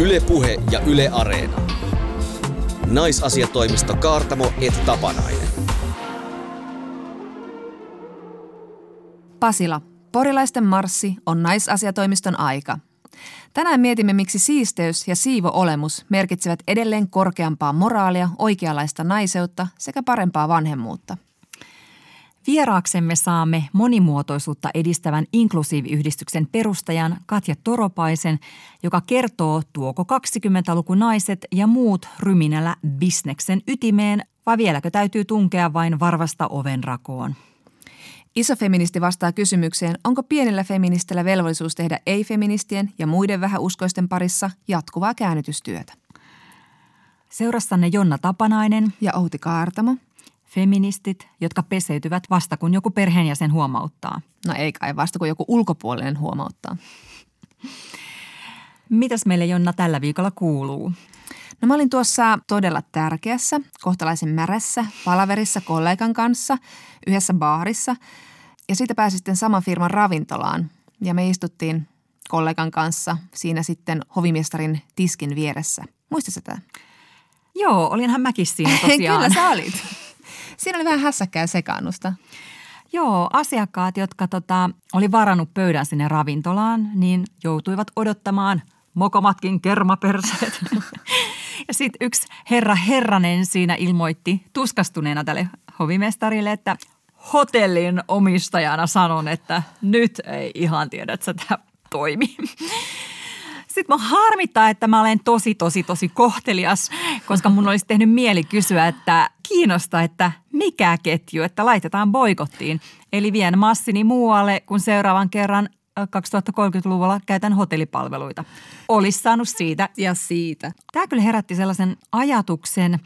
Ylepuhe ja Yle Areena. Naisasiatoimisto Kaartamo et Tapanainen. Pasila. Porilaisten marssi on naisasiatoimiston aika. Tänään mietimme, miksi siisteys ja siivo-olemus merkitsevät edelleen korkeampaa moraalia, oikeanlaista naiseutta sekä parempaa vanhemmuutta – Vieraaksemme saamme monimuotoisuutta edistävän inklusiiviyhdistyksen perustajan Katja Toropaisen, joka kertoo, tuoko 20-luku naiset ja muut ryminällä bisneksen ytimeen vai vieläkö täytyy tunkea vain varvasta ovenrakoon. Iso feministi vastaa kysymykseen, onko pienellä feministillä velvollisuus tehdä ei-feministien ja muiden vähäuskoisten parissa jatkuvaa käännytystyötä. Seurassanne Jonna Tapanainen ja Outi Kaartamo – Feministit, jotka peseytyvät vasta kun joku perheenjäsen huomauttaa. No ei kai vasta kun joku ulkopuolinen huomauttaa. Mitäs meille Jonna tällä viikolla kuuluu? No mä olin tuossa todella tärkeässä, kohtalaisen märässä palaverissa kollegan kanssa yhdessä baarissa. Ja siitä pääsi sitten saman firman ravintolaan ja me istuttiin kollegan kanssa siinä sitten hovimestarin tiskin vieressä. Muistatko tätä? Joo, olinhan mäkin siinä tosiaan. Kyllä sä olit. Siinä oli vähän hässäkkää sekaannusta. Joo, asiakkaat, jotka tota, oli varannut pöydän sinne ravintolaan, niin joutuivat odottamaan mokomatkin kermaperseet. ja sitten yksi herra Herranen siinä ilmoitti tuskastuneena tälle hovimestarille, että hotellin omistajana sanon, että nyt ei ihan tiedä, että tämä toimi. Sitten mä harmittaa, että mä olen tosi, tosi, tosi kohtelias, koska mun olisi tehnyt mieli kysyä, että kiinnostaa, että mikä ketju, että laitetaan boikottiin. Eli vien massini muualle, kun seuraavan kerran 2030-luvulla käytän hotellipalveluita. Olisi saanut siitä. Ja siitä. Tämä kyllä herätti sellaisen ajatuksen,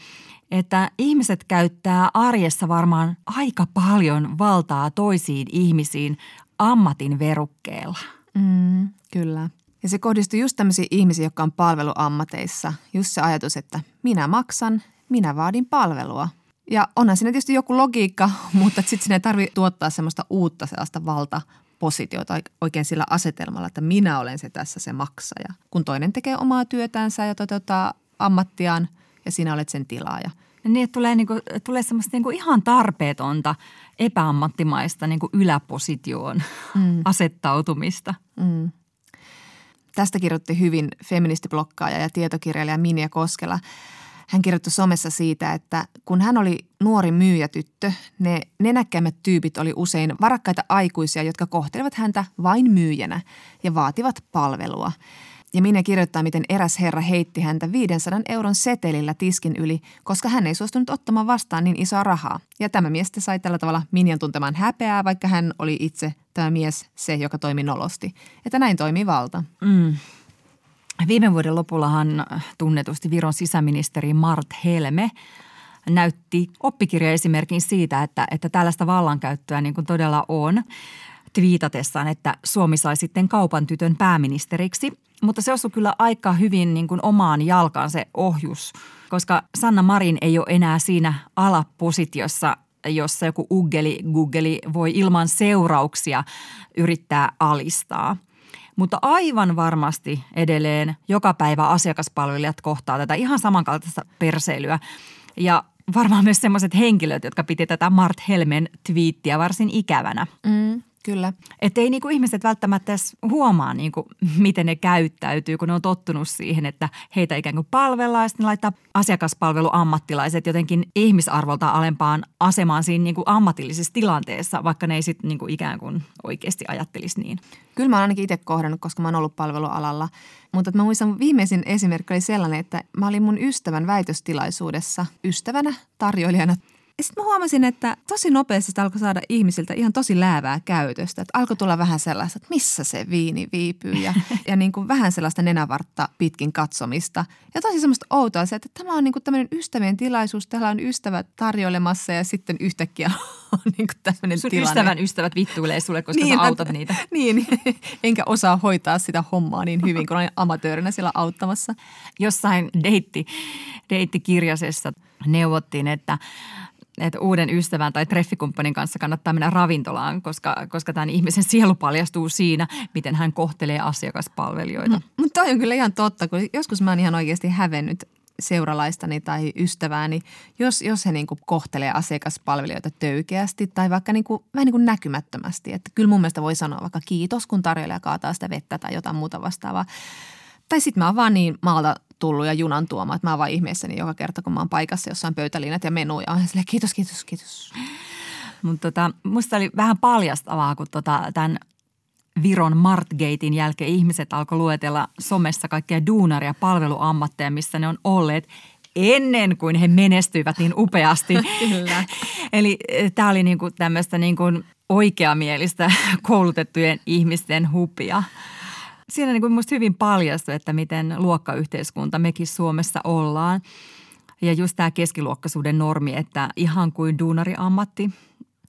että ihmiset käyttää arjessa varmaan aika paljon valtaa toisiin ihmisiin ammatin verukkeella. Mm, kyllä. Ja se kohdistui just tämmöisiin ihmisiin, jotka on palveluammateissa. Just se ajatus, että minä maksan, minä vaadin palvelua. Ja onhan siinä tietysti joku logiikka, mutta sitten sinne ei tarvitse tuottaa semmoista uutta sellaista valtapositiota oikein sillä asetelmalla, että minä olen se tässä se maksaja. Kun toinen tekee omaa työtänsä ja toteuttaa ammattiaan ja sinä olet sen tilaaja. Niin, että tulee, niin kuin, tulee semmoista niin kuin ihan tarpeetonta epäammattimaista niin kuin yläpositioon mm. asettautumista. Mm. Tästä kirjoitti hyvin feministiblokkaaja ja tietokirjailija Minja Koskela. Hän kirjoitti somessa siitä, että kun hän oli nuori myyjätyttö, ne nenäkkäimmät tyypit oli usein varakkaita aikuisia, jotka kohtelevat häntä vain myyjänä ja vaativat palvelua – ja Minä kirjoittaa, miten eräs herra heitti häntä 500 euron setelillä tiskin yli, koska hän ei suostunut ottamaan vastaan niin isoa rahaa. Ja tämä mies sai tällä tavalla Minjan tuntemaan häpeää, vaikka hän oli itse tämä mies se, joka toimi nolosti. Että näin toimii valta. Mm. Viime vuoden lopullahan tunnetusti Viron sisäministeri Mart Helme näytti oppikirjaesimerkin siitä, että, että tällaista vallankäyttöä niin kuin todella on twiitatessaan, että Suomi sai sitten kaupan tytön pääministeriksi – mutta se osui kyllä aika hyvin niin kuin omaan jalkaan se ohjus, koska Sanna Marin ei ole enää siinä alapositiossa, jossa joku uggeli guggeli voi ilman seurauksia yrittää alistaa. Mutta aivan varmasti edelleen joka päivä asiakaspalvelijat kohtaa tätä ihan samankaltaista perseilyä. Ja varmaan myös sellaiset henkilöt, jotka piti tätä Mart Helmen twiittiä varsin ikävänä. Mm. Kyllä. Että ei niinku ihmiset välttämättä edes huomaa, niinku, miten ne käyttäytyy, kun ne on tottunut siihen, että heitä ikään kuin palvellaan. Sitten laittaa asiakaspalveluammattilaiset jotenkin ihmisarvolta alempaan asemaan siinä niinku ammatillisessa tilanteessa, vaikka ne ei sitten niinku ikään kuin oikeasti ajattelisi niin. Kyllä mä oon ainakin itse kohdannut, koska mä oon ollut palvelualalla. Mutta mä muistan viimeisin esimerkki oli sellainen, että mä olin mun ystävän väitöstilaisuudessa ystävänä, tarjoilijana – ja sitten mä huomasin, että tosi nopeasti sitä alkoi saada ihmisiltä ihan tosi läävää käytöstä. Että alkoi tulla vähän sellaista, että missä se viini viipyy ja, ja niin kuin vähän sellaista nenävartta pitkin katsomista. Ja tosi semmoista outoa se, että tämä on niin kuin tämmöinen ystävien tilaisuus. Täällä on ystävät tarjoilemassa ja sitten yhtäkkiä on niin kuin tämmöinen Sun tilanne. ystävän ystävät vittuilee sulle, koska niin, sä autat niitä. Niin, enkä osaa hoitaa sitä hommaa niin hyvin, kun olen amatöörinä siellä auttamassa. Jossain deitti, deittikirjasessa neuvottiin, että että uuden ystävän tai treffikumppanin kanssa kannattaa mennä ravintolaan, koska, koska tämän ihmisen sielu paljastuu siinä, miten hän kohtelee asiakaspalvelijoita. No, mutta toi on kyllä ihan totta, kun joskus mä oon ihan oikeasti hävennyt seuralaistani tai ystävääni, jos, jos he niin kohtelee asiakaspalvelijoita töykeästi tai vaikka niin kuin, vähän niin näkymättömästi. Että kyllä mun mielestä voi sanoa vaikka kiitos, kun tarjoilija kaataa sitä vettä tai jotain muuta vastaavaa. Tai sitten mä oon vaan niin maalta tullut ja junan tuoma, että mä oon vaan ihmeessäni joka kerta, kun mä oon paikassa jossain pöytäliinat ja menu ja silleen, kiitos, kiitos, kiitos. Mutta tota, musta oli vähän paljastavaa, kun tota, tämän Viron Martgatein jälkeen ihmiset alkoi luetella somessa kaikkia duunaria palveluammatteja, missä ne on olleet ennen kuin he menestyivät niin upeasti. Kyllä. Eli eh, tämä oli niinku tämmöistä niinku oikeamielistä koulutettujen ihmisten hupia. Siinä niinku musta hyvin paljastui, että miten luokkayhteiskunta mekin Suomessa ollaan. Ja just tämä keskiluokkaisuuden normi, että ihan kuin duunariammatti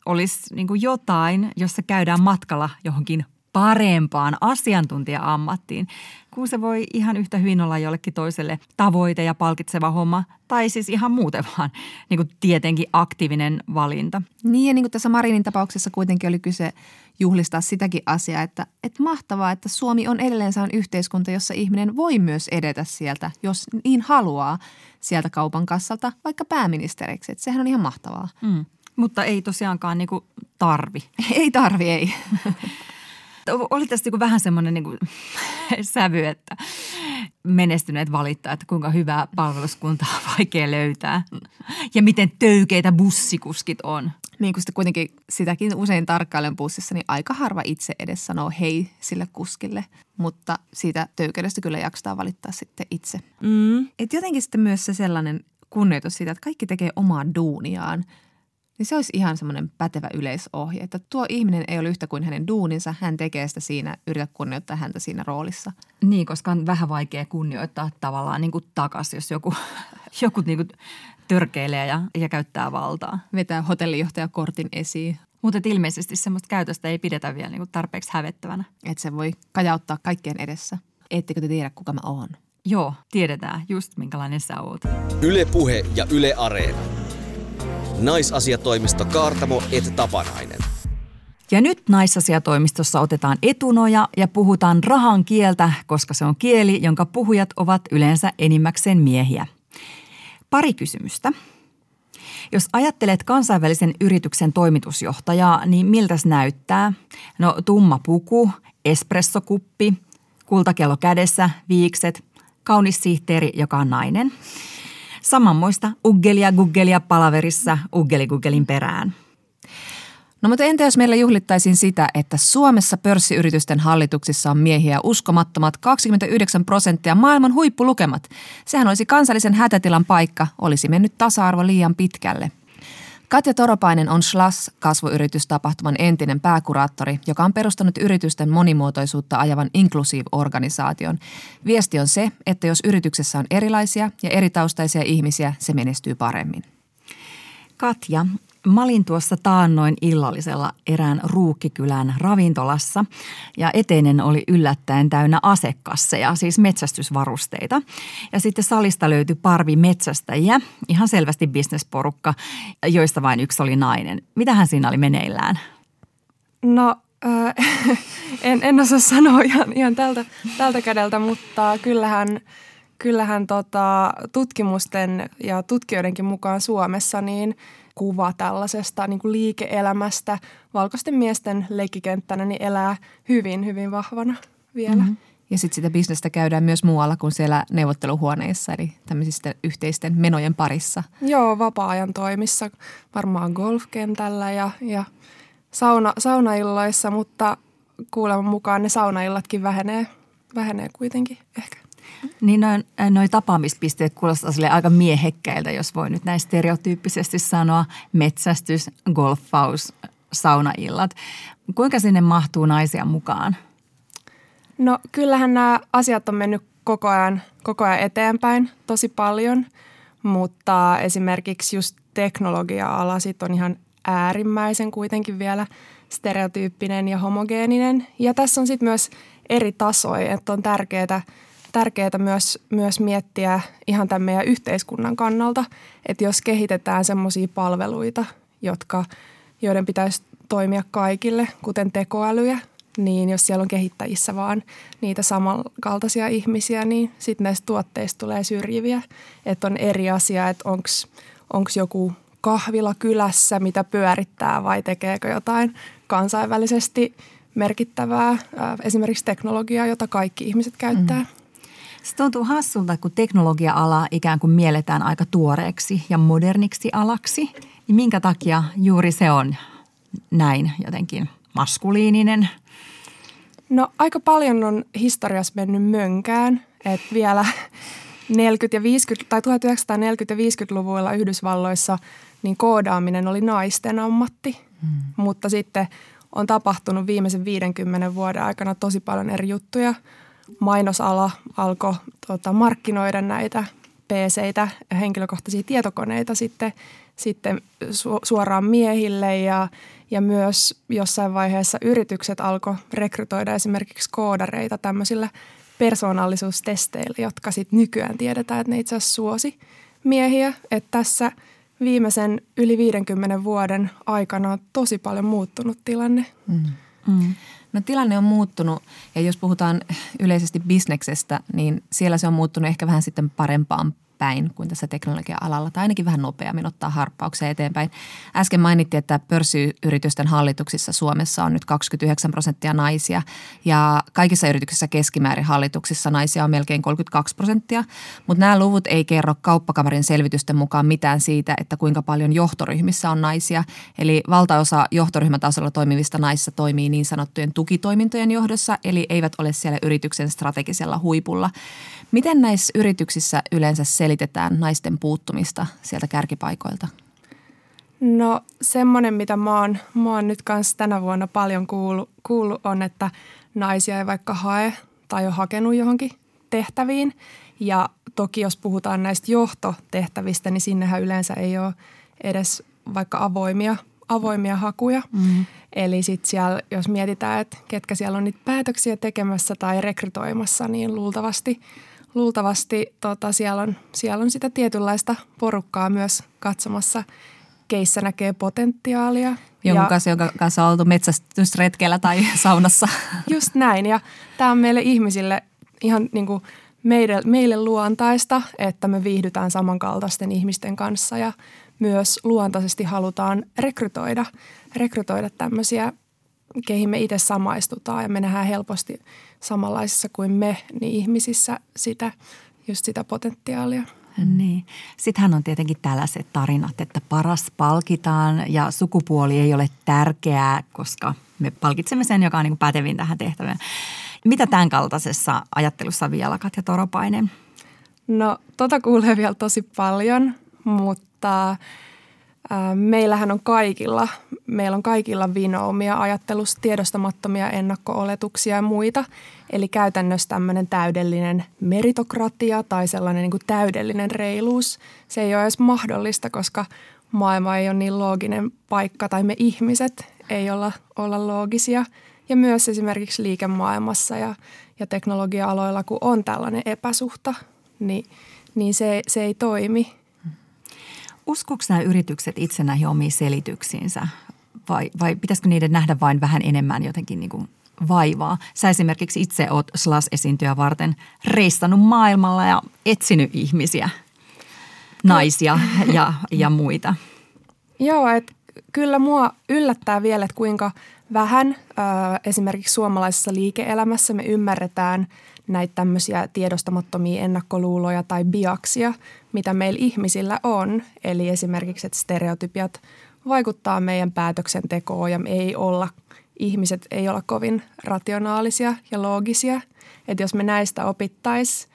olisi niin kuin jotain, jossa käydään matkalla johonkin parempaan asiantuntija-ammattiin, kun se voi ihan yhtä hyvin olla jollekin toiselle tavoite ja palkitseva homma, tai siis ihan muuten vaan niin kuin tietenkin aktiivinen valinta. Niin ja niin kuin tässä Marinin tapauksessa kuitenkin oli kyse juhlistaa sitäkin asiaa, että, että mahtavaa, että Suomi on edelleen on yhteiskunta, jossa ihminen voi myös edetä sieltä, jos niin haluaa sieltä kaupan kassalta vaikka pääministeriksi. Että sehän on ihan mahtavaa. Mm. Mutta ei tosiaankaan niin kuin tarvi. Ei tarvi, ei. Oli tästä niin vähän semmoinen niin kuin sävy, että menestyneet valittaa, että kuinka hyvää palveluskuntaa on vaikea löytää ja miten töykeitä bussikuskit on. Niin kuin sitten kuitenkin sitäkin usein tarkkailen bussissa, niin aika harva itse edes sanoo hei sille kuskille, mutta siitä töykeydestä kyllä jaksaa valittaa sitten itse. Mm. Et jotenkin sitten myös se sellainen kunnioitus siitä, että kaikki tekee omaa duuniaan – niin se olisi ihan semmoinen pätevä yleisohje, että tuo ihminen ei ole yhtä kuin hänen duuninsa, hän tekee sitä siinä, yritä kunnioittaa häntä siinä roolissa. Niin, koska on vähän vaikea kunnioittaa tavallaan niin kuin takas, jos joku, joku niin kuin törkeilee ja, ja käyttää valtaa. Vetää hotellijohtajakortin esiin. Mutta ilmeisesti semmoista käytöstä ei pidetä vielä niin kuin tarpeeksi hävettävänä. Että se voi kajauttaa kaikkien edessä. Ettekö te tiedä, kuka mä oon? Joo, tiedetään just minkälainen sä oot. Yle Puhe ja Yle Areena. Naisasiatoimisto Kaartamo et Tapanainen. Ja nyt naisasiatoimistossa otetaan etunoja ja puhutaan rahan kieltä, koska se on kieli, jonka puhujat ovat yleensä enimmäkseen miehiä. Pari kysymystä. Jos ajattelet kansainvälisen yrityksen toimitusjohtajaa, niin miltäs näyttää? No tumma puku, espressokuppi, kultakello kädessä, viikset, kaunis sihteeri, joka on nainen – Samanmoista uggelia guggelia palaverissa uggeli guggelin perään. No mutta entä jos meillä juhlittaisiin sitä, että Suomessa pörssiyritysten hallituksissa on miehiä uskomattomat 29 prosenttia maailman huippulukemat? Sehän olisi kansallisen hätätilan paikka, olisi mennyt tasa-arvo liian pitkälle – Katja Toropainen on Schlas kasvuyritystapahtuman entinen pääkuraattori, joka on perustanut yritysten monimuotoisuutta ajavan Inclusive-organisaation. Viesti on se, että jos yrityksessä on erilaisia ja eritaustaisia ihmisiä, se menestyy paremmin. Katja, Mä olin tuossa taannoin illallisella erään ruukkikylän ravintolassa ja eteinen oli yllättäen täynnä asekasseja, siis metsästysvarusteita. Ja sitten salista löytyi parvi metsästäjiä, ihan selvästi bisnesporukka, joista vain yksi oli nainen. Mitähän siinä oli meneillään? No äh, en, en osaa sanoa ihan, ihan tältä, tältä kädeltä, mutta kyllähän, kyllähän tota, tutkimusten ja tutkijoidenkin mukaan Suomessa niin – kuva tällaisesta niin kuin liike-elämästä valkoisten miesten leikkikenttänä niin elää hyvin, hyvin vahvana vielä. Mm-hmm. Ja sitten sitä bisnestä käydään myös muualla kuin siellä neuvotteluhuoneissa, eli tämmöisistä yhteisten menojen parissa. Joo, vapaa-ajan toimissa, varmaan golfkentällä ja, ja sauna, saunailloissa, mutta kuuleman mukaan ne saunaillatkin vähenee, vähenee kuitenkin ehkä. Niin noin, noin tapaamispisteet kuulostaa sille aika miehekkäiltä, jos voi nyt näin stereotyyppisesti sanoa. Metsästys, golfaus, saunaillat. Kuinka sinne mahtuu naisia mukaan? No kyllähän nämä asiat on mennyt koko ajan, koko ajan eteenpäin tosi paljon, mutta esimerkiksi just teknologia-ala sit on ihan äärimmäisen kuitenkin vielä stereotyyppinen ja homogeeninen. Ja tässä on sitten myös eri tasoja, että on tärkeää – tärkeää myös, myös miettiä ihan tämän meidän yhteiskunnan kannalta, että jos kehitetään semmoisia palveluita, jotka, joiden pitäisi toimia kaikille, kuten tekoälyjä, niin jos siellä on kehittäjissä vaan niitä samankaltaisia ihmisiä, niin sitten näistä tuotteista tulee syrjiviä. Että on eri asia, että onko joku kahvila kylässä, mitä pyörittää vai tekeekö jotain kansainvälisesti merkittävää, esimerkiksi teknologiaa, jota kaikki ihmiset käyttää. Mm. Se tuntuu hassulta, kun teknologia-ala ikään kuin mielletään aika tuoreeksi ja moderniksi alaksi. Niin minkä takia juuri se on näin jotenkin maskuliininen? No aika paljon on historiassa mennyt mönkään, että vielä 40- ja 50- tai 1940- ja 50-luvuilla Yhdysvalloissa niin koodaaminen oli naisten ammatti, hmm. mutta sitten on tapahtunut viimeisen 50 vuoden aikana tosi paljon eri juttuja – mainosala alkoi tota, markkinoida näitä PC-tä ja henkilökohtaisia tietokoneita sitten, sitten su- suoraan miehille ja, ja myös jossain vaiheessa yritykset alkoi rekrytoida esimerkiksi koodareita tämmöisillä persoonallisuustesteillä, jotka sitten nykyään tiedetään, että ne itse asiassa suosi miehiä. Että tässä viimeisen yli 50 vuoden aikana on tosi paljon muuttunut tilanne. Mm. Mm. No tilanne on muuttunut ja jos puhutaan yleisesti bisneksestä, niin siellä se on muuttunut ehkä vähän sitten parempaan päin kuin tässä teknologia-alalla, tai ainakin vähän nopeammin ottaa harppauksia eteenpäin. Äsken mainittiin, että pörssiyritysten hallituksissa Suomessa on nyt 29 prosenttia naisia, ja kaikissa yrityksissä keskimäärin hallituksissa naisia on melkein 32 prosenttia, mutta nämä luvut ei kerro kauppakamarin selvitysten mukaan mitään siitä, että kuinka paljon johtoryhmissä on naisia, eli valtaosa johtoryhmätasolla toimivista naisissa toimii niin sanottujen tukitoimintojen johdossa, eli eivät ole siellä yrityksen strategisella huipulla. Miten näissä yrityksissä yleensä selitetään naisten puuttumista sieltä kärkipaikoilta? No semmoinen, mitä mä oon, mä oon nyt kanssa tänä vuonna paljon kuullut, kuullut, on, että naisia ei vaikka hae tai ole hakenut johonkin tehtäviin. Ja toki jos puhutaan näistä johtotehtävistä, niin sinnehän yleensä ei ole edes vaikka avoimia, avoimia hakuja. Mm. Eli sitten siellä, jos mietitään, että ketkä siellä on niitä päätöksiä tekemässä tai rekrytoimassa, niin luultavasti – luultavasti tota, siellä, on, siellä on sitä tietynlaista porukkaa myös katsomassa, keissä näkee potentiaalia. Jonkun ja, kanssa, jonka kanssa on oltu metsästysretkellä tai saunassa. Just näin ja tämä on meille ihmisille ihan niin kuin meille, meille luontaista, että me viihdytään samankaltaisten ihmisten kanssa ja myös luontaisesti halutaan rekrytoida, rekrytoida tämmöisiä, keihin me itse samaistutaan ja me nähdään helposti – samanlaisissa kuin me, niin ihmisissä sitä, just sitä potentiaalia. Niin. Sittenhän on tietenkin tällaiset tarinat, että paras palkitaan ja sukupuoli ei ole tärkeää, koska me palkitsemme sen, joka on niin pätevin tähän tehtävään. Mitä tämän kaltaisessa ajattelussa vielä, Katja Toropainen? No tota kuulee vielä tosi paljon, mutta Meillähän on kaikilla, meillä on kaikilla vinoumia, ajattelussa tiedostamattomia ennakko-oletuksia ja muita. Eli käytännössä tämmöinen täydellinen meritokratia tai sellainen niin kuin täydellinen reiluus, se ei ole edes mahdollista, koska maailma ei ole niin looginen paikka tai me ihmiset ei olla, olla loogisia. Ja myös esimerkiksi liikemaailmassa ja, ja teknologia-aloilla, kun on tällainen epäsuhta, niin, niin se, se ei toimi – Uskoiko nämä yritykset itse näihin omiin selityksiinsä vai, vai pitäisikö niiden nähdä vain vähän enemmän jotenkin niin kuin vaivaa? Sä esimerkiksi itse oot SLAS-esiintyjä varten reissannut maailmalla ja etsinyt ihmisiä, naisia ja, ja muita. Joo, että kyllä mua yllättää vielä, että kuinka vähän ö, esimerkiksi suomalaisessa liike-elämässä me ymmärretään – näitä tämmöisiä tiedostamattomia ennakkoluuloja tai biaksia, mitä meillä ihmisillä on. Eli esimerkiksi, että stereotypiat vaikuttaa meidän päätöksentekoon ja me ei olla, ihmiset ei olla kovin rationaalisia ja loogisia. Että jos me näistä opittaisiin,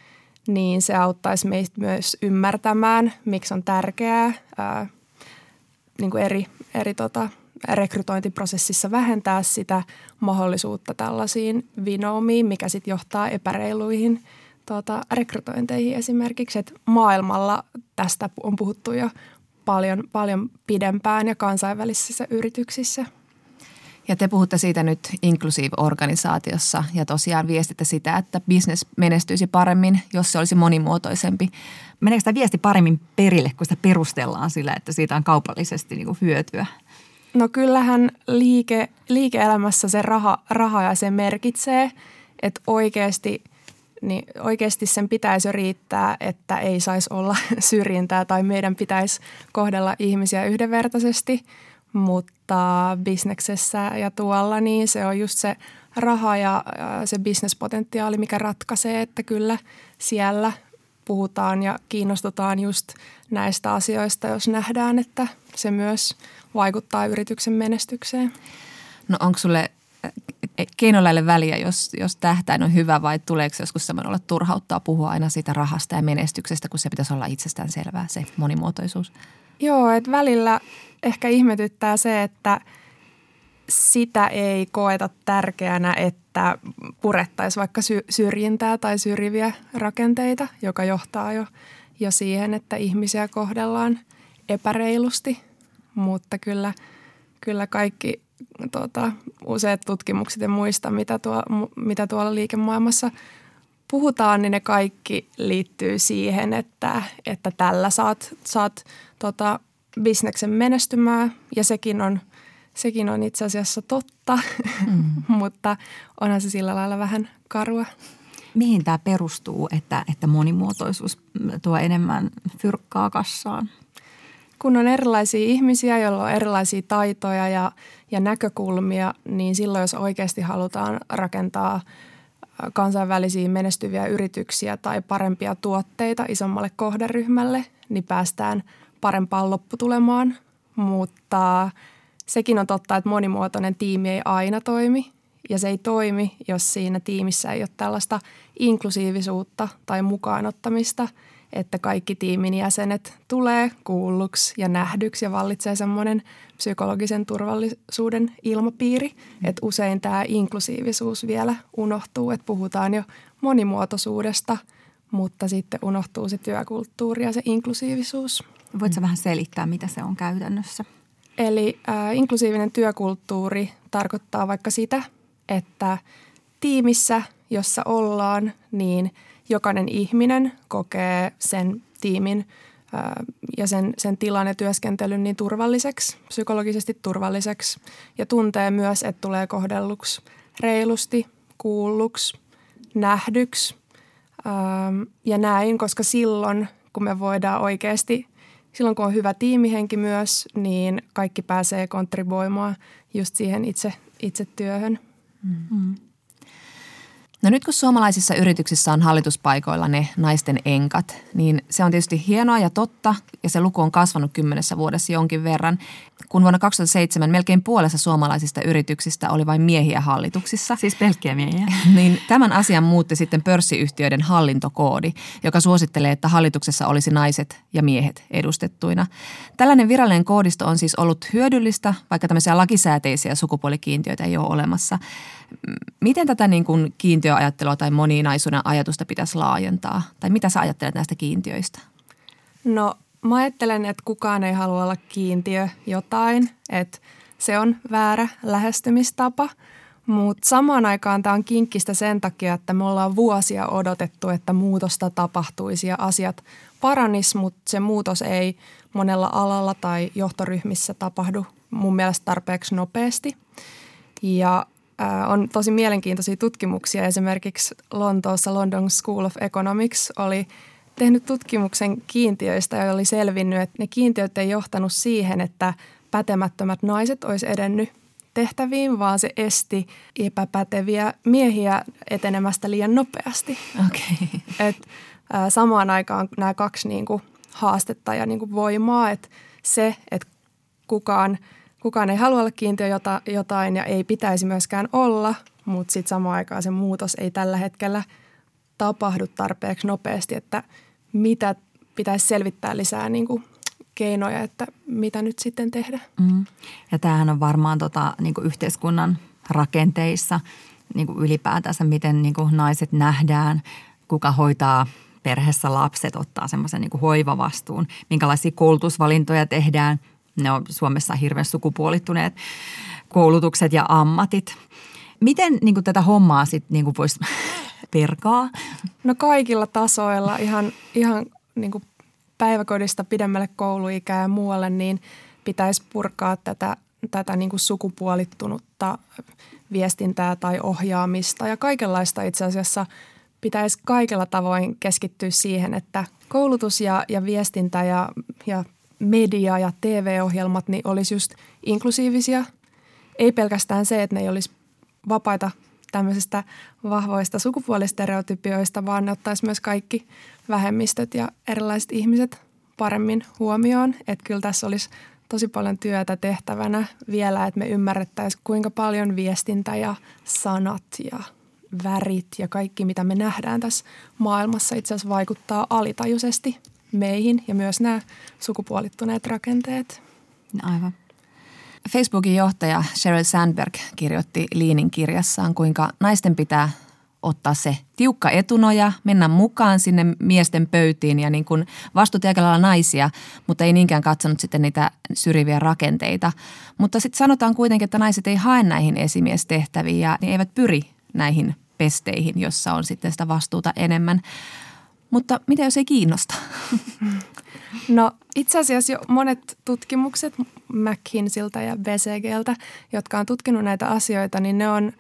niin se auttaisi meistä myös ymmärtämään, miksi on tärkeää ää, niin kuin eri, eri tota, rekrytointiprosessissa vähentää sitä mahdollisuutta tällaisiin vinoumiin, mikä sitten johtaa epäreiluihin tuota, rekrytointeihin esimerkiksi. Et maailmalla tästä on puhuttu jo paljon, paljon pidempään ja kansainvälisissä yrityksissä. Ja te puhutte siitä nyt Inclusive-organisaatiossa ja tosiaan viestitte sitä, että business menestyisi paremmin, jos se olisi monimuotoisempi. Meneekö tämä viesti paremmin perille, kun sitä perustellaan sillä, että siitä on kaupallisesti niin hyötyä? No kyllähän liike, liike-elämässä se raha, raha ja se merkitsee, että oikeasti, niin oikeasti sen pitäisi riittää, että ei saisi olla syrjintää tai meidän pitäisi kohdella ihmisiä yhdenvertaisesti, mutta bisneksessä ja tuolla niin se on just se raha ja se bisnespotentiaali, mikä ratkaisee, että kyllä siellä puhutaan ja kiinnostutaan just näistä asioista, jos nähdään, että se myös vaikuttaa yrityksen menestykseen. No onko sulle keinoläille väliä, jos, jos tähtäin on hyvä vai tuleeko joskus semmoinen olla turhauttaa puhua aina siitä rahasta ja menestyksestä, kun se pitäisi olla itsestään selvää, se monimuotoisuus? Joo, että välillä ehkä ihmetyttää se, että sitä ei koeta tärkeänä, että purettaisiin vaikka syrjintää tai syrjiviä rakenteita, joka johtaa jo, jo siihen, että ihmisiä kohdellaan epäreilusti. Mutta kyllä, kyllä kaikki tota, useat tutkimukset ja muista, mitä, tuo, mitä tuolla liikemaailmassa puhutaan, niin ne kaikki liittyy siihen, että, että tällä saat, saat tota, bisneksen menestymään ja sekin on, sekin on itse asiassa totta, mm. mutta onhan se sillä lailla vähän karua. Mihin tämä perustuu, että, että monimuotoisuus tuo enemmän fyrkkaa kassaan? Kun on erilaisia ihmisiä, joilla on erilaisia taitoja ja, ja näkökulmia, niin silloin jos oikeasti halutaan rakentaa kansainvälisiä menestyviä yrityksiä tai parempia tuotteita isommalle kohderyhmälle, niin päästään parempaan lopputulemaan. Mutta sekin on totta, että monimuotoinen tiimi ei aina toimi ja se ei toimi, jos siinä tiimissä ei ole tällaista inklusiivisuutta tai mukaanottamista – että kaikki tiimin jäsenet tulee kuulluksi ja nähdyksi ja vallitsee semmoinen psykologisen turvallisuuden ilmapiiri. Mm. Että usein tämä inklusiivisuus vielä unohtuu, että puhutaan jo monimuotoisuudesta, mutta sitten unohtuu se työkulttuuri ja se inklusiivisuus. Voitko vähän selittää, mitä se on käytännössä? Eli äh, inklusiivinen työkulttuuri tarkoittaa vaikka sitä, että tiimissä, jossa ollaan, niin – jokainen ihminen kokee sen tiimin ja sen, sen tilan ja työskentelyn niin turvalliseksi, psykologisesti turvalliseksi ja tuntee myös, että tulee kohdelluksi reilusti, kuulluksi, nähdyksi ja näin, koska silloin, kun me voidaan oikeasti, silloin kun on hyvä tiimihenki myös, niin kaikki pääsee kontribuoimaan just siihen itse, itse työhön. Mm. No nyt kun suomalaisissa yrityksissä on hallituspaikoilla ne naisten enkat, niin se on tietysti hienoa ja totta ja se luku on kasvanut kymmenessä vuodessa jonkin verran. Kun vuonna 2007 melkein puolessa suomalaisista yrityksistä oli vain miehiä hallituksissa. Siis pelkkiä miehiä. Niin tämän asian muutti sitten pörssiyhtiöiden hallintokoodi, joka suosittelee, että hallituksessa olisi naiset ja miehet edustettuina. Tällainen virallinen koodisto on siis ollut hyödyllistä, vaikka tämmöisiä lakisääteisiä sukupuolikiintiöitä ei ole olemassa. Miten tätä niin kuin kiintiöajattelua tai moninaisuuden ajatusta pitäisi laajentaa? Tai mitä sä ajattelet näistä kiintiöistä? No mä ajattelen, että kukaan ei halua olla kiintiö jotain, että se on väärä lähestymistapa. Mutta samaan aikaan tämä on kinkkistä sen takia, että me ollaan vuosia odotettu, että muutosta tapahtuisi ja asiat paranis, mutta se muutos ei monella alalla tai johtoryhmissä tapahdu mun mielestä tarpeeksi nopeasti. Ja on tosi mielenkiintoisia tutkimuksia. Esimerkiksi Lontoossa London School of Economics oli tehnyt tutkimuksen kiintiöistä ja oli selvinnyt, että ne kiintiöt ei johtanut siihen, että pätemättömät naiset olisi edennyt tehtäviin, vaan se esti epäpäteviä miehiä etenemästä liian nopeasti. Okay. Et, ä, samaan aikaan nämä kaksi niin kuin, haastetta ja niin kuin, voimaa, että se, että kukaan – kukaan ei halua olla kiintiö jotain ja ei pitäisi myöskään olla, mutta sitten samaan aikaan se muutos ei tällä hetkellä tapahdu tarpeeksi nopeasti, että mitä pitäisi selvittää lisää niin kuin keinoja, että mitä nyt sitten tehdä. Mm. Ja tämähän on varmaan tota, niin kuin yhteiskunnan rakenteissa niin kuin ylipäätänsä, miten niin kuin naiset nähdään, kuka hoitaa perheessä lapset, ottaa semmoisen niin hoivavastuun, minkälaisia koulutusvalintoja tehdään – ne on Suomessa hirveän sukupuolittuneet koulutukset ja ammatit. Miten niin kuin tätä hommaa sitten niin voisi perkaa? No kaikilla tasoilla, ihan, ihan niin kuin päiväkodista pidemmälle kouluikää ja muualle, niin pitäisi purkaa tätä tätä niin kuin sukupuolittunutta viestintää tai ohjaamista ja kaikenlaista itse asiassa pitäisi kaikella tavoin keskittyä siihen, että koulutus ja, ja viestintä ja, ja media ja TV-ohjelmat niin olisi just inklusiivisia. Ei pelkästään se, että ne ei olisi vapaita tämmöisistä vahvoista sukupuolistereotypioista, vaan ne ottaisi myös kaikki vähemmistöt ja erilaiset ihmiset paremmin huomioon. Että kyllä tässä olisi tosi paljon työtä tehtävänä vielä, että me ymmärrettäisiin kuinka paljon viestintä ja sanat ja värit ja kaikki, mitä me nähdään tässä maailmassa itse asiassa vaikuttaa alitajuisesti meihin ja myös nämä sukupuolittuneet rakenteet. Aivan. Facebookin johtaja Sheryl Sandberg kirjoitti Liinin kirjassaan, kuinka naisten pitää ottaa se tiukka etunoja, mennä mukaan sinne miesten pöytiin ja niin kuin vastuutti naisia, mutta ei niinkään katsonut sitten niitä syrjiviä rakenteita. Mutta sitten sanotaan kuitenkin, että naiset ei hae näihin esimiestehtäviin ja ne eivät pyri näihin pesteihin, jossa on sitten sitä vastuuta enemmän. Mutta mitä jos ei kiinnosta? No itse asiassa jo monet tutkimukset McKinseyltä ja BCGltä, jotka on tutkinut näitä asioita, niin ne on,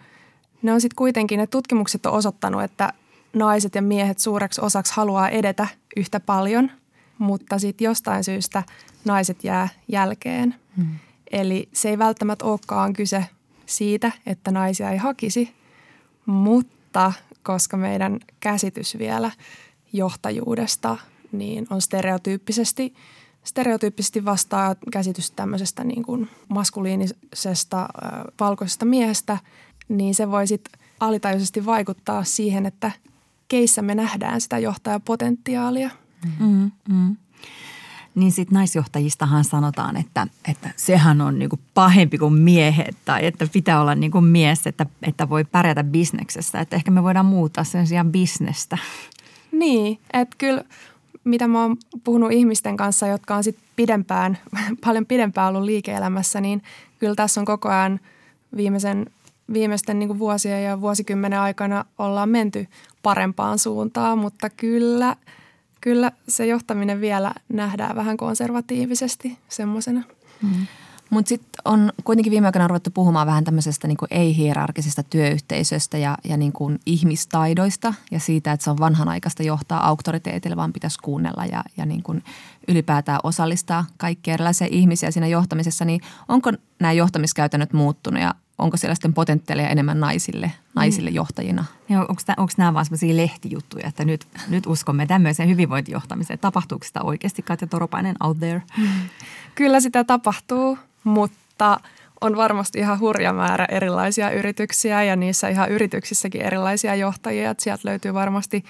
ne on sitten kuitenkin, ne tutkimukset on osoittanut, että naiset ja miehet suureksi osaksi haluaa edetä yhtä paljon, mutta sitten jostain syystä naiset jää jälkeen. Hmm. Eli se ei välttämättä olekaan kyse siitä, että naisia ei hakisi, mutta koska meidän käsitys vielä johtajuudesta niin on stereotyyppisesti, stereotyyppisesti vastaa käsitys tämmöisestä niin kuin maskuliinisesta äh, valkoisesta miehestä, niin se voi sitten alitajuisesti vaikuttaa siihen, että keissä me nähdään sitä johtajapotentiaalia. Mm, mm. Niin sitten naisjohtajistahan sanotaan, että, että sehän on niinku pahempi kuin miehet tai että pitää olla niinku mies, että, että voi pärjätä bisneksessä. Että ehkä me voidaan muuttaa sen sijaan bisnestä. Niin, että kyllä mitä mä oon puhunut ihmisten kanssa, jotka on sitten pidempään, paljon pidempään ollut liike-elämässä, niin kyllä tässä on koko ajan viimeisen, viimeisten niin vuosien ja vuosikymmenen aikana ollaan menty parempaan suuntaan, mutta kyllä, kyllä se johtaminen vielä nähdään vähän konservatiivisesti semmoisena. Mm. Mutta sitten on kuitenkin viime aikoina ruvettu puhumaan vähän tämmöisestä niin ei-hierarkisesta työyhteisöstä ja, ja niin kuin ihmistaidoista ja siitä, että se on vanhanaikaista johtaa auktoriteetille, vaan pitäisi kuunnella ja, ja niin kuin ylipäätään osallistaa kaikkia erilaisia ihmisiä siinä johtamisessa. Niin onko nämä johtamiskäytännöt muuttunut ja onko siellä sitten potentiaalia enemmän naisille, naisille mm. johtajina? Ja onko, onko nämä vain sellaisia lehtijuttuja, että nyt, nyt uskomme tämmöiseen hyvinvointijohtamiseen? Tapahtuuko sitä oikeasti, Katja Toropainen, out there? Mm. Kyllä sitä tapahtuu mutta on varmasti ihan hurja määrä erilaisia yrityksiä ja niissä ihan yrityksissäkin erilaisia johtajia. Että sieltä löytyy varmasti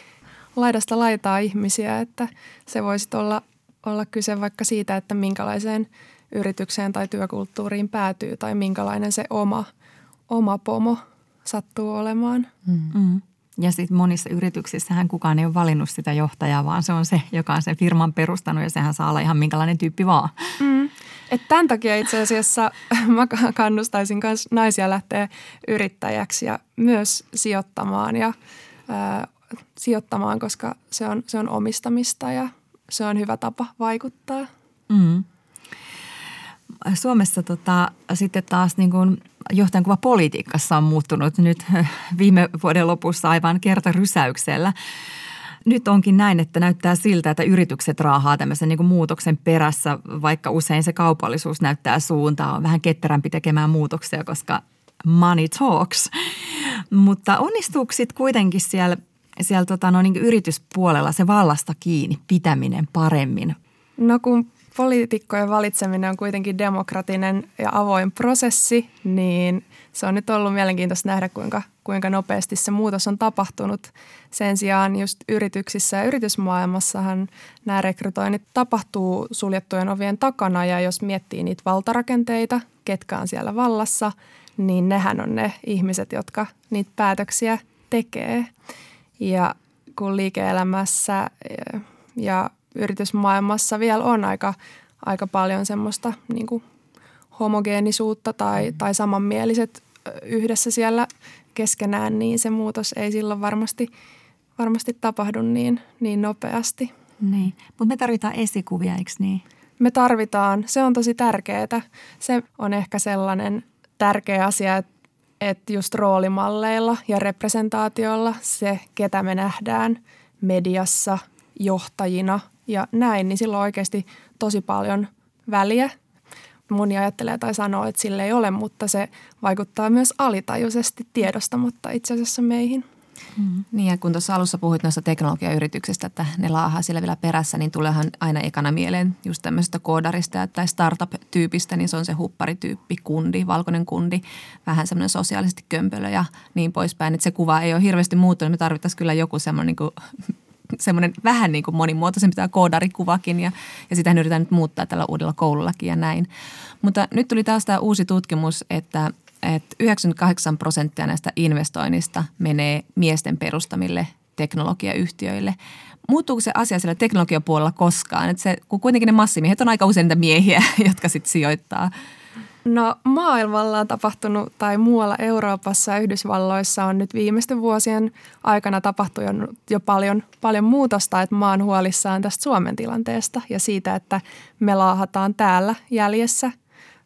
laidasta laitaa ihmisiä, että se voisi olla, olla kyse vaikka siitä, että minkälaiseen yritykseen tai työkulttuuriin päätyy tai minkälainen se oma, oma pomo sattuu olemaan. Mm. Ja sitten monissa yrityksissähän kukaan ei ole valinnut sitä johtajaa, vaan se on se, joka on sen firman perustanut ja sehän saa olla ihan minkälainen tyyppi vaan. Mm. Et tämän takia itse asiassa mä kannustaisin myös naisia lähteä yrittäjäksi ja myös sijoittamaan ja ää, sijoittamaan, koska se on, se on omistamista ja se on hyvä tapa vaikuttaa. Mm. Suomessa tota, sitten taas niin kuin johtajankuva politiikassa on muuttunut nyt viime vuoden lopussa aivan kertarysäyksellä. Nyt onkin näin, että näyttää siltä, että yritykset raahaa tämmöisen niin kuin muutoksen perässä, vaikka usein se kaupallisuus näyttää suuntaa. On vähän ketterämpi tekemään muutoksia, koska money talks. Mutta onnistuuko sitten kuitenkin siellä, siellä tota, no, niin yrityspuolella se vallasta kiinni pitäminen paremmin? No kun poliitikkojen valitseminen on kuitenkin demokratinen ja avoin prosessi, niin se on nyt ollut mielenkiintoista nähdä, kuinka, kuinka nopeasti se muutos on tapahtunut. Sen sijaan just yrityksissä ja yritysmaailmassahan nämä rekrytoinnit tapahtuu suljettujen ovien takana ja jos miettii niitä valtarakenteita, ketkä on siellä vallassa, niin nehän on ne ihmiset, jotka niitä päätöksiä tekee. Ja kun liike-elämässä ja yritysmaailmassa vielä on aika, aika paljon semmoista niin kuin homogeenisuutta tai, mm. tai samanmieliset yhdessä siellä keskenään, niin se muutos ei silloin varmasti, varmasti tapahdu niin, niin nopeasti. Niin, mutta me tarvitaan esikuvia, eikö niin? me tarvitaan, se on tosi tärkeää. Se on ehkä sellainen tärkeä asia, että, että just roolimalleilla ja representaatiolla se, ketä me nähdään mediassa johtajina ja näin, niin sillä on oikeasti tosi paljon väliä. Moni ajattelee tai sanoo, että sille ei ole, mutta se vaikuttaa myös alitajuisesti tiedostamatta itse asiassa meihin. Mm. Niin ja kun tuossa alussa puhuit noista teknologiayrityksistä, että ne laahaa siellä vielä perässä, niin tuleehan aina ekana mieleen just tämmöisestä koodarista tai startup-tyypistä, niin se on se hupparityyppi, kundi, valkoinen kundi, vähän semmoinen sosiaalisesti kömpelö ja niin poispäin. Että se kuva ei ole hirveästi muuttunut, me tarvittaisiin kyllä joku semmoinen niin kuin semmoinen vähän niin kuin monimuotoisempi tämä koodarikuvakin ja, ja sitä yritetään nyt muuttaa tällä uudella koulullakin ja näin. Mutta nyt tuli taas tämä uusi tutkimus, että että 98 prosenttia näistä investoinnista menee miesten perustamille teknologiayhtiöille. Muuttuuko se asia siellä teknologiapuolella koskaan? Että se, kun kuitenkin ne massimiehet on aika usein niitä miehiä, jotka sitten sijoittaa. No maailmalla on tapahtunut tai muualla Euroopassa ja Yhdysvalloissa on nyt viimeisten vuosien aikana tapahtunut jo paljon, paljon muutosta, että maan huolissaan tästä Suomen tilanteesta ja siitä, että me laahataan täällä jäljessä.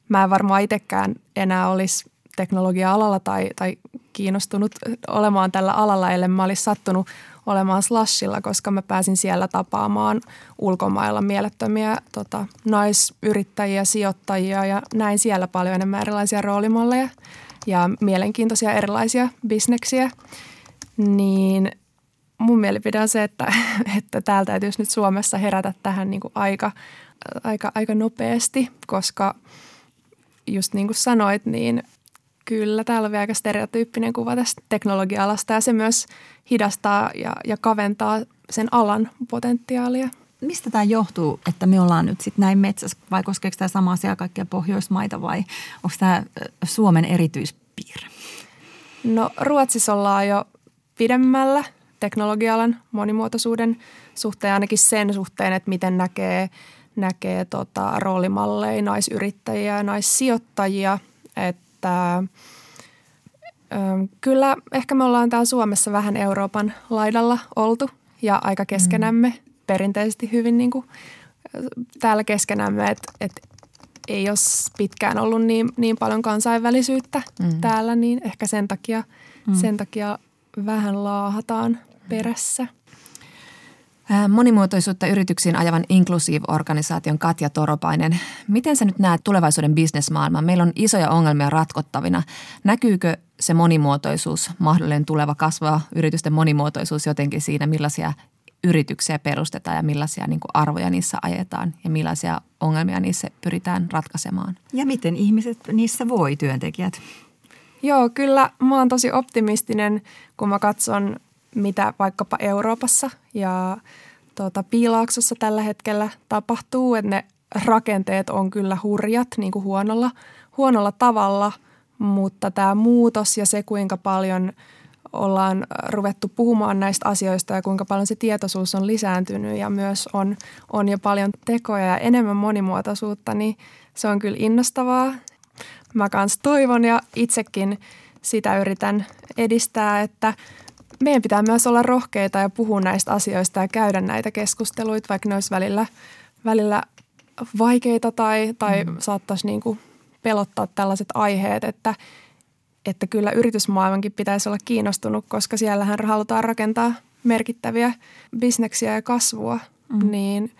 Mä en varmaan itsekään enää olisi teknologia-alalla tai, tai kiinnostunut olemaan tällä alalla, ellei mä olisi sattunut olemaan Slashilla, koska mä pääsin siellä tapaamaan ulkomailla mielettömiä tota, naisyrittäjiä, sijoittajia ja näin siellä paljon enemmän erilaisia roolimalleja ja mielenkiintoisia erilaisia bisneksiä. Niin mun mielipide on se, että, että täältä täytyisi nyt Suomessa herätä tähän niin kuin aika, aika, aika nopeasti, koska just niin kuin sanoit, niin – Kyllä, täällä on vielä aika stereotyyppinen kuva tästä teknologia-alasta ja se myös hidastaa ja, ja kaventaa sen alan potentiaalia. Mistä tämä johtuu, että me ollaan nyt sitten näin metsässä vai koskeeko tämä sama asia kaikkia Pohjoismaita vai onko tämä Suomen erityispiirre? No Ruotsissa ollaan jo pidemmällä teknologialan monimuotoisuuden suhteen, ainakin sen suhteen, että miten näkee, näkee tota, roolimalleja, naisyrittäjiä ja naissijoittajia. Et että kyllä ehkä me ollaan täällä Suomessa vähän Euroopan laidalla oltu ja aika keskenämme mm. perinteisesti hyvin niin kuin täällä keskenämme, että, että ei ole pitkään ollut niin, niin paljon kansainvälisyyttä mm. täällä, niin ehkä sen takia, mm. sen takia vähän laahataan perässä. Monimuotoisuutta yrityksiin ajavan Inclusive-organisaation Katja Toropainen. Miten sä nyt näet tulevaisuuden bisnesmaailman? Meillä on isoja ongelmia ratkottavina. Näkyykö se monimuotoisuus, mahdollinen tuleva kasvaa yritysten monimuotoisuus jotenkin siinä, millaisia yrityksiä perustetaan ja millaisia niin arvoja niissä ajetaan ja millaisia ongelmia niissä pyritään ratkaisemaan? Ja miten ihmiset niissä voi, työntekijät? Joo, kyllä mä oon tosi optimistinen, kun mä katson mitä vaikkapa Euroopassa ja tuota, Piilaaksossa tällä hetkellä tapahtuu, että ne rakenteet on kyllä hurjat niin kuin huonolla, huonolla tavalla, mutta tämä muutos ja se, kuinka paljon ollaan ruvettu puhumaan näistä asioista ja kuinka paljon se tietoisuus on lisääntynyt ja myös on, on jo paljon tekoja ja enemmän monimuotoisuutta, niin se on kyllä innostavaa. Mä kans toivon ja itsekin sitä yritän edistää, että meidän pitää myös olla rohkeita ja puhua näistä asioista ja käydä näitä keskusteluita, vaikka ne olisi välillä, välillä vaikeita tai, tai mm. saattaisi niin kuin pelottaa tällaiset aiheet, että, että kyllä yritysmaailmankin pitäisi olla kiinnostunut, koska siellähän halutaan rakentaa merkittäviä bisneksiä ja kasvua, mm. niin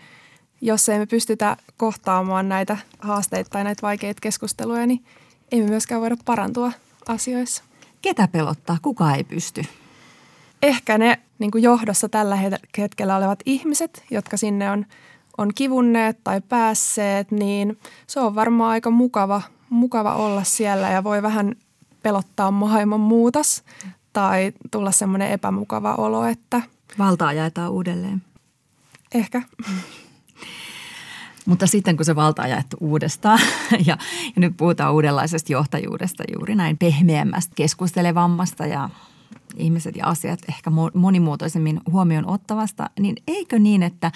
jos ei me pystytä kohtaamaan näitä haasteita tai näitä vaikeita keskusteluja, niin ei me myöskään voida parantua asioissa. Ketä pelottaa? Kuka ei pysty? Ehkä ne niin kuin johdossa tällä hetkellä olevat ihmiset, jotka sinne on, on kivunneet tai päässeet, niin se on varmaan aika mukava, mukava olla siellä ja voi vähän pelottaa maailman muutos tai tulla semmoinen epämukava olo, että... Valtaa jaetaan uudelleen. Ehkä. Mutta sitten kun se valta on jaettu uudestaan ja, ja nyt puhutaan uudenlaisesta johtajuudesta juuri näin pehmeämmästä, keskustelevammasta ja ihmiset ja asiat ehkä monimuotoisemmin huomioon ottavasta, niin eikö niin, että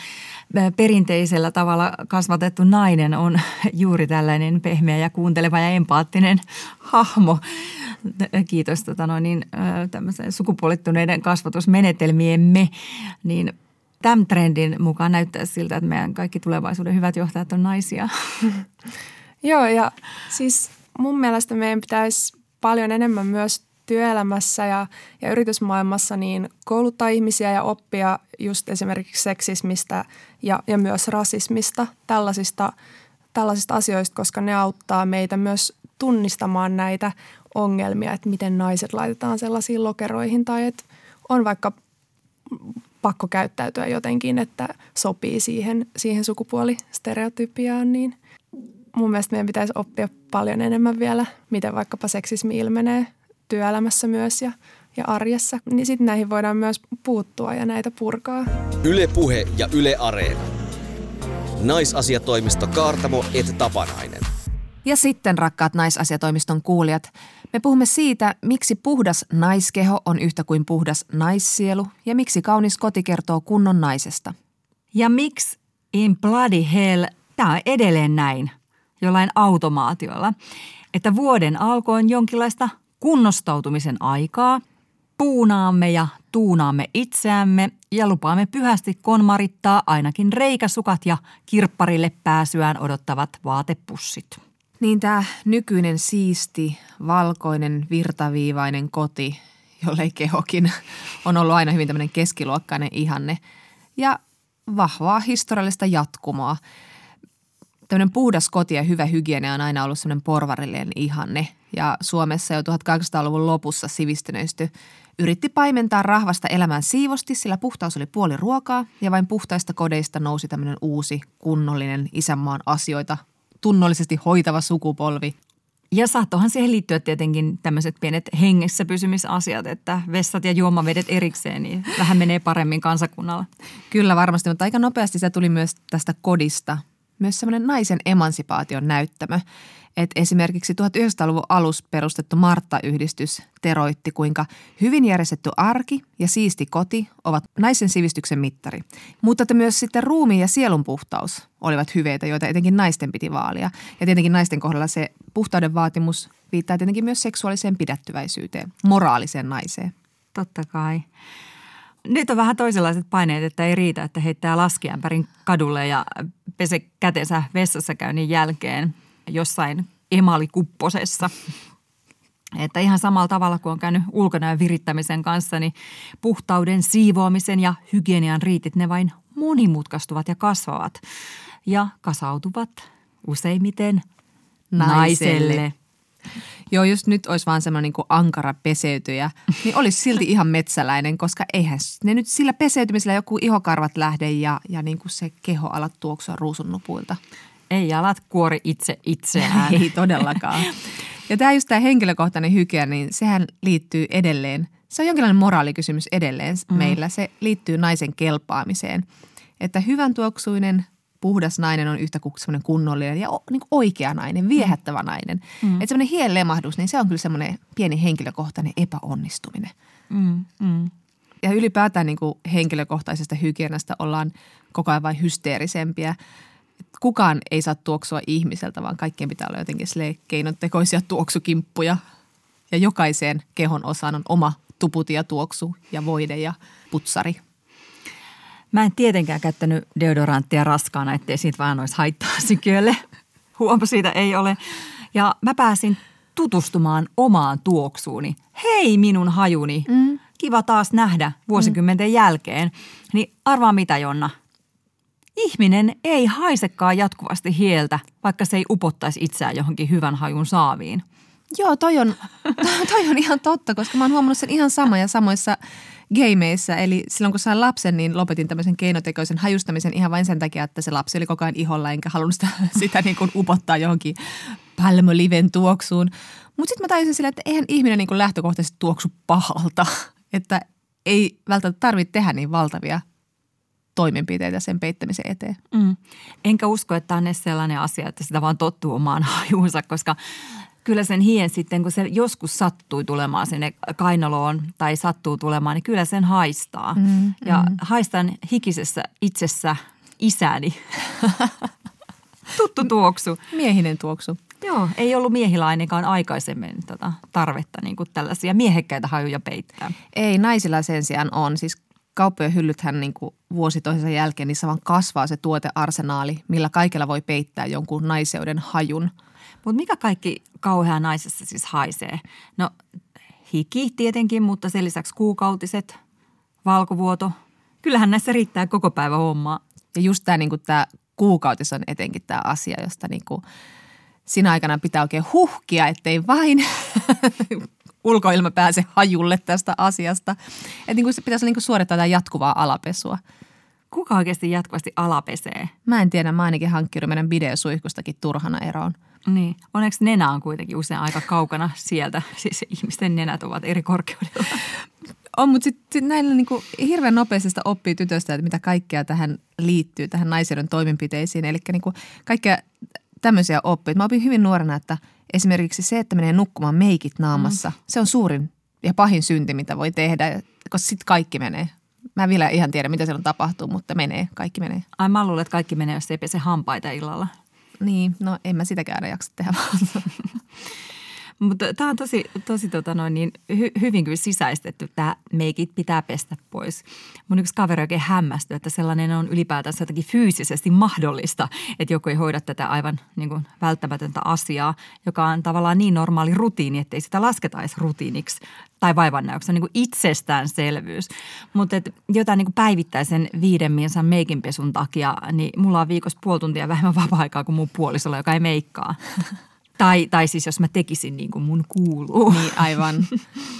perinteisellä tavalla kasvatettu nainen on juuri tällainen pehmeä ja kuunteleva ja empaattinen hahmo? Kiitos tota noin, niin, sukupuolittuneiden kasvatusmenetelmiemme, niin Tämän trendin mukaan näyttää siltä, että meidän kaikki tulevaisuuden hyvät johtajat on naisia. Joo, ja siis mun mielestä meidän pitäisi paljon enemmän myös työelämässä ja, ja yritysmaailmassa niin kouluttaa ihmisiä ja oppia just esimerkiksi seksismistä ja, ja myös rasismista, tällaisista, tällaisista asioista, koska ne auttaa meitä myös tunnistamaan näitä ongelmia, että miten naiset laitetaan sellaisiin lokeroihin tai että on vaikka pakko käyttäytyä jotenkin, että sopii siihen, siihen sukupuolistereotypiaan, niin mun mielestä meidän pitäisi oppia paljon enemmän vielä, miten vaikkapa seksismi ilmenee työelämässä myös ja, ja arjessa. Niin sitten näihin voidaan myös puuttua ja näitä purkaa. Yle Puhe ja Yle Areena. Naisasiatoimisto Kaartamo et Tapanainen. Ja sitten, rakkaat naisasiatoimiston kuulijat, me puhumme siitä, miksi puhdas naiskeho on yhtä kuin puhdas naissielu ja miksi kaunis koti kertoo kunnon naisesta. Ja miksi in bloody hell tämä on edelleen näin jollain automaatiolla, että vuoden alku on jonkinlaista kunnostautumisen aikaa, puunaamme ja tuunaamme itseämme ja lupaamme pyhästi konmarittaa ainakin reikäsukat ja kirpparille pääsyään odottavat vaatepussit. Niin tämä nykyinen siisti, valkoinen, virtaviivainen koti, jollei kehokin, on ollut aina hyvin tämmöinen keskiluokkainen ihanne ja vahvaa historiallista jatkumoa. Tämmöinen puhdas koti ja hyvä hygienia on aina ollut semmoinen porvarillinen ihanne ja Suomessa jo 1800-luvun lopussa sivistyneistö yritti paimentaa rahvasta elämään siivosti, sillä puhtaus oli puoli ruokaa ja vain puhtaista kodeista nousi tämmöinen uusi, kunnollinen isänmaan asioita tunnollisesti hoitava sukupolvi. Ja saattohan siihen liittyä tietenkin tämmöiset pienet hengessä pysymisasiat, että vessat ja juomavedet erikseen, niin vähän menee paremmin kansakunnalla. Kyllä varmasti, mutta aika nopeasti se tuli myös tästä kodista. Myös semmoinen naisen emansipaation näyttämö. Että esimerkiksi 1900-luvun alus perustettu Martta-yhdistys teroitti, kuinka hyvin järjestetty arki ja siisti koti ovat naisen sivistyksen mittari. Mutta että myös sitten ruumi ja sielun puhtaus olivat hyveitä, joita etenkin naisten piti vaalia. Ja tietenkin naisten kohdalla se puhtauden vaatimus viittaa tietenkin myös seksuaaliseen pidättyväisyyteen, moraaliseen naiseen. Totta kai. Nyt on vähän toisenlaiset paineet, että ei riitä, että heittää laskiämpärin kadulle ja pese kätensä vessassa käynnin jälkeen jossain emalikupposessa. Että ihan samalla tavalla kuin on käynyt ulkonäön virittämisen kanssa, niin puhtauden, siivoamisen ja hygienian riitit ne vain monimutkaistuvat ja kasvavat ja kasautuvat useimmiten naiselle. naiselle. Joo, jos nyt olisi vaan semmoinen niin ankara peseytyjä, niin olisi silti ihan metsäläinen, koska eihän ne nyt sillä peseytymisellä joku ihokarvat lähde ja, ja niin kuin se keho alat tuoksua ruusunnupuilta. Ei jalat kuori itse itseään. Ei todellakaan. Ja tämä just tämä henkilökohtainen hygienia, niin sehän liittyy edelleen, se on jonkinlainen moraalikysymys edelleen mm. meillä. Se liittyy naisen kelpaamiseen. Että hyvän tuoksuinen, puhdas nainen on yhtä kuin semmoinen kunnollinen ja niin kuin oikea nainen, viehättävä nainen. Mm. Että semmoinen hienlemahdus, niin se on kyllä semmoinen pieni henkilökohtainen epäonnistuminen. Mm. Mm. Ja ylipäätään niin kuin henkilökohtaisesta hygienasta ollaan koko ajan vain hysteerisempiä. Kukaan ei saa tuoksua ihmiseltä, vaan kaikkien pitää olla jotenkin keinotekoisia tuoksukimppuja. Ja jokaiseen kehon osaan on oma tuputia tuoksu ja voide ja putsari – Mä en tietenkään käyttänyt deodoranttia raskaana, ettei siitä vaan olisi haittaa sikiölle. Huomo siitä ei ole. Ja mä pääsin tutustumaan omaan tuoksuuni. Hei minun hajuni, mm. kiva taas nähdä vuosikymmenten mm. jälkeen. Niin arvaa mitä Jonna, ihminen ei haisekaan jatkuvasti hieltä, vaikka se ei upottaisi itseään johonkin hyvän hajun saaviin. Joo, toi on, toi on ihan totta, koska mä oon huomannut sen ihan sama ja samoissa – gameissa. Eli silloin kun sain lapsen, niin lopetin tämmöisen keinotekoisen hajustamisen ihan vain sen takia, että se lapsi oli koko ajan iholla, enkä halunnut sitä, sitä niin kuin upottaa johonkin palmoliven tuoksuun. Mutta sitten mä tajusin sille, että eihän ihminen niin kuin lähtökohtaisesti tuoksu pahalta. Että ei välttämättä tarvitse tehdä niin valtavia toimenpiteitä sen peittämisen eteen. Mm. Enkä usko, että tämä on sellainen asia, että sitä vaan tottuu omaan hajuunsa, koska kyllä sen hien sitten, kun se joskus sattui tulemaan sinne kainaloon tai sattuu tulemaan, niin kyllä sen haistaa. Mm, ja mm. haistan hikisessä itsessä isäni. Tuttu tuoksu. Miehinen tuoksu. Joo, ei ollut miehillä ainakaan aikaisemmin tota tarvetta niin kuin tällaisia miehekkäitä hajuja peittää. Ei, naisilla sen sijaan on. Siis kauppojen hyllythän niin kuin vuosi toisensa jälkeen, niissä vaan kasvaa se tuotearsenaali, millä kaikella voi peittää jonkun naiseuden hajun. Mutta mikä kaikki kauhea naisessa siis haisee? No hiki tietenkin, mutta sen lisäksi kuukautiset, valkovuoto. Kyllähän näissä riittää koko päivä hommaa. Ja just tämä niin tämä kuukautis on etenkin tämä asia, josta niin kuin siinä aikana pitää oikein huhkia, ettei vain ulkoilma pääse hajulle tästä asiasta. Että niin kuin se pitäisi niin kuin suorittaa tätä jatkuvaa alapesua. Kuka oikeasti jatkuvasti alapesee? Mä en tiedä, mä ainakin hankkiudun meidän bideosuihkustakin turhana eroon. Niin, onneksi nenä on kuitenkin usein aika kaukana sieltä. Siis ihmisten nenät ovat eri korkeudella. On, mutta sitten sit näillä niinku hirveän nopeasti sitä oppii tytöstä, että mitä kaikkea tähän liittyy, tähän naisen toimenpiteisiin. Eli niinku kaikkea tämmöisiä oppii. Mä opin hyvin nuorena, että esimerkiksi se, että menee nukkumaan meikit naamassa, mm. se on suurin ja pahin synti, mitä voi tehdä, koska sitten kaikki menee. Mä en vielä ihan tiedä, mitä siellä tapahtuu, mutta menee, kaikki menee. Ai mä luulen, että kaikki menee, jos ei pese hampaita illalla. Niin, no en mä sitäkään jaksa tehdä. Mutta tämä on tosi, tosi tota noin, niin hy, hyvin kyllä sisäistetty, tämä meikit pitää pestä pois. Mun yksi kaveri oikein hämmästyi, että sellainen on ylipäätänsä jotenkin fyysisesti mahdollista, että joku ei hoida tätä aivan niin kuin välttämätöntä asiaa, joka on tavallaan niin normaali rutiini, että ei sitä lasketa edes rutiiniksi tai vaivannäöksi. Se on niin kuin itsestäänselvyys. Mutta jotain niin kuin päivittäisen viiden minsan meikinpesun takia, niin mulla on viikossa puoli tuntia vähemmän vapaa-aikaa kuin mun puolisolla, joka ei meikkaa. Tai, tai siis jos mä tekisin niin kuin mun kuuluu. Niin, aivan.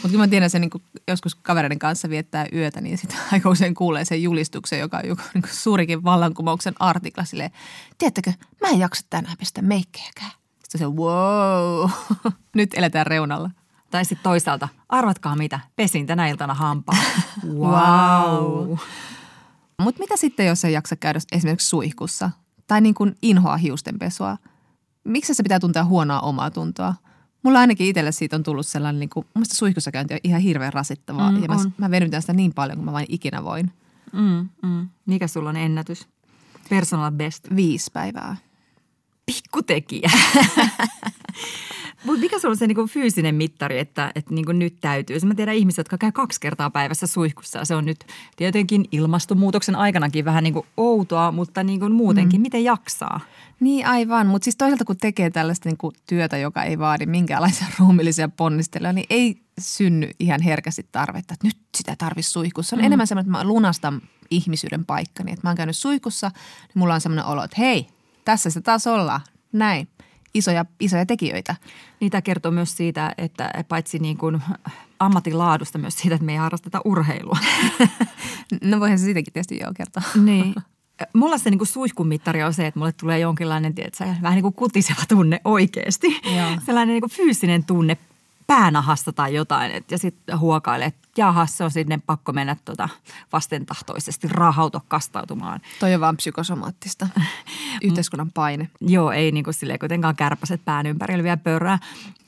Mutta kun mä tiedän sen, niin kun joskus kavereiden kanssa viettää yötä, niin sitten aika usein kuulee sen julistuksen, joka on joku niin suurikin vallankumouksen artikla silleen, tiedättekö, mä en jaksa tänään pestä meikkejäkään. Sitten se wow, nyt eletään reunalla. Tai sitten toisaalta, arvatkaa mitä, pesin tänä iltana hampaa. wow. Mutta mitä sitten, jos ei jaksa käydä esimerkiksi suihkussa? Tai niin kuin inhoa hiustenpesua – miksi se pitää tuntea huonoa omaa tuntoa? Mulla ainakin itselle siitä on tullut sellainen, niin kuin, mun mielestä suihkussa käynti on ihan hirveän rasittavaa. Mm, ja mä, mä venytän sitä niin paljon kuin mä vain ikinä voin. Mm, mm. Mikä sulla on ennätys? Personal best? Viisi päivää. Pikkutekijä. Mutta mikä sulla on se niinku fyysinen mittari, että, että niinku nyt täytyy? Mä tiedän ihmisiä, jotka käy kaksi kertaa päivässä suihkussa. Se on nyt tietenkin ilmastonmuutoksen aikanakin vähän niinku outoa, mutta niinku muutenkin. Mm. Miten jaksaa? Niin aivan, mutta siis toisaalta kun tekee tällaista niinku työtä, joka ei vaadi minkäänlaisia ruumillisia ponnisteluja, niin ei synny ihan herkästi tarvetta, että nyt sitä tarvitsisi suihkussa. Se on mm. enemmän semmoinen, että mä lunastan ihmisyyden paikkani. Että mä oon käynyt suihkussa, niin mulla on semmoinen olo, että hei, tässä se taas ollaan. Näin isoja, isoja tekijöitä. Niitä kertoo myös siitä, että paitsi niin kuin ammatin laadusta myös siitä, että me ei harrasteta urheilua. no voihan se siitäkin tietysti joo kertoa. niin. Mulla se niin kuin suihkumittari on se, että mulle tulee jonkinlainen, tiedätkö, vähän niin kuin kutiseva tunne oikeasti. Joo. Sellainen niin kuin fyysinen tunne päänahasta tai jotain. Et, ja sitten huokailee, että jaha, se on sitten pakko mennä tota vastentahtoisesti rahauto kastautumaan. Toi on vaan psykosomaattista. Yhteiskunnan paine. Joo, ei niin kuin silleen kuitenkaan kärpäset pään ympärillä vielä pörrää.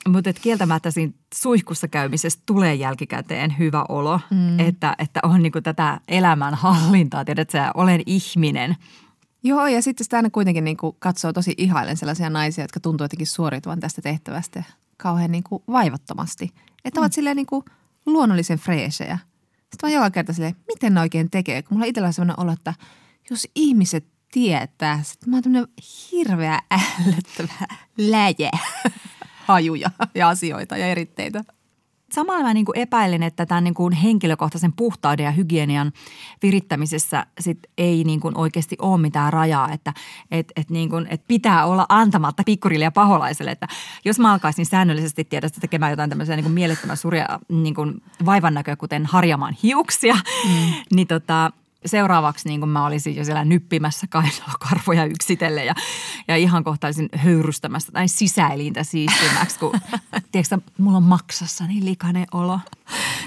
Mutta kieltämättä siinä suihkussa käymisestä tulee jälkikäteen hyvä olo, mm. että, että on niin kuin tätä elämän hallintaa. Tiedät, että olen ihminen. Joo, ja sitten sitä aina kuitenkin niin kuin katsoo tosi ihailen sellaisia naisia, jotka tuntuu jotenkin suorituvan tästä tehtävästä kauhean niin kuin vaivattomasti. Että mm. ovat silleen niin kuin luonnollisen freesejä. Sitten mä joka kerta silleen, miten ne oikein tekee, kun mulla itsellä on sellainen olo, että jos ihmiset tietää, että mä oon tämmöinen hirveä ällöttävä läjä hajuja ja asioita ja eritteitä samalla mä niin kuin epäilen, että tämän niin kuin henkilökohtaisen puhtauden ja hygienian virittämisessä sit ei niin kuin oikeasti ole mitään rajaa, että et, et niin kuin, et pitää olla antamatta pikkurille ja paholaiselle. Että jos mä alkaisin säännöllisesti tiedä tekemään jotain tämmöisiä niin kuin mielettömän suuria niin kuin vaivan näköä, kuten harjamaan hiuksia, mm. niin tota, seuraavaksi niin kuin mä olisin jo siellä nyppimässä kainalokarvoja yksitellen ja, ja ihan kohtaisin höyrystämässä tai sisäelintä siistimäksi, kun tiedätkö, mulla on maksassa niin likainen olo.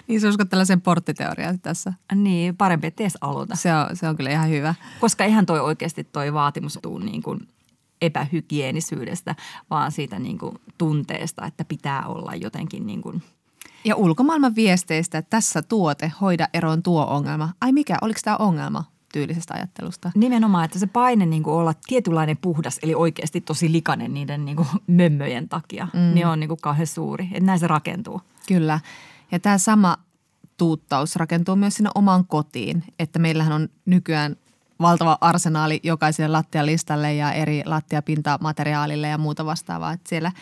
Niin sä uskot tällaisen porttiteoriaan tässä. Niin, parempi, että edes aloita. Se on, se on kyllä ihan hyvä. Koska ihan toi oikeasti toi vaatimus tuu niin kuin epähygienisyydestä, vaan siitä niin kuin tunteesta, että pitää olla jotenkin niin kuin – ja ulkomaailman viesteistä, että tässä tuote, hoida eroon tuo ongelma. Ai mikä, oliko tämä ongelma tyylisestä ajattelusta? Nimenomaan, että se paine niin kuin olla tietynlainen puhdas, eli oikeasti tosi likainen niiden niin kuin mömmöjen takia, mm. niin on niin kuin kauhean suuri. Että näin se rakentuu. Kyllä. Ja tämä sama tuuttaus rakentuu myös sinne omaan kotiin. Että meillähän on nykyään valtava arsenaali jokaiselle lattialistalle ja eri lattiapintamateriaalille ja muuta vastaavaa. Että siellä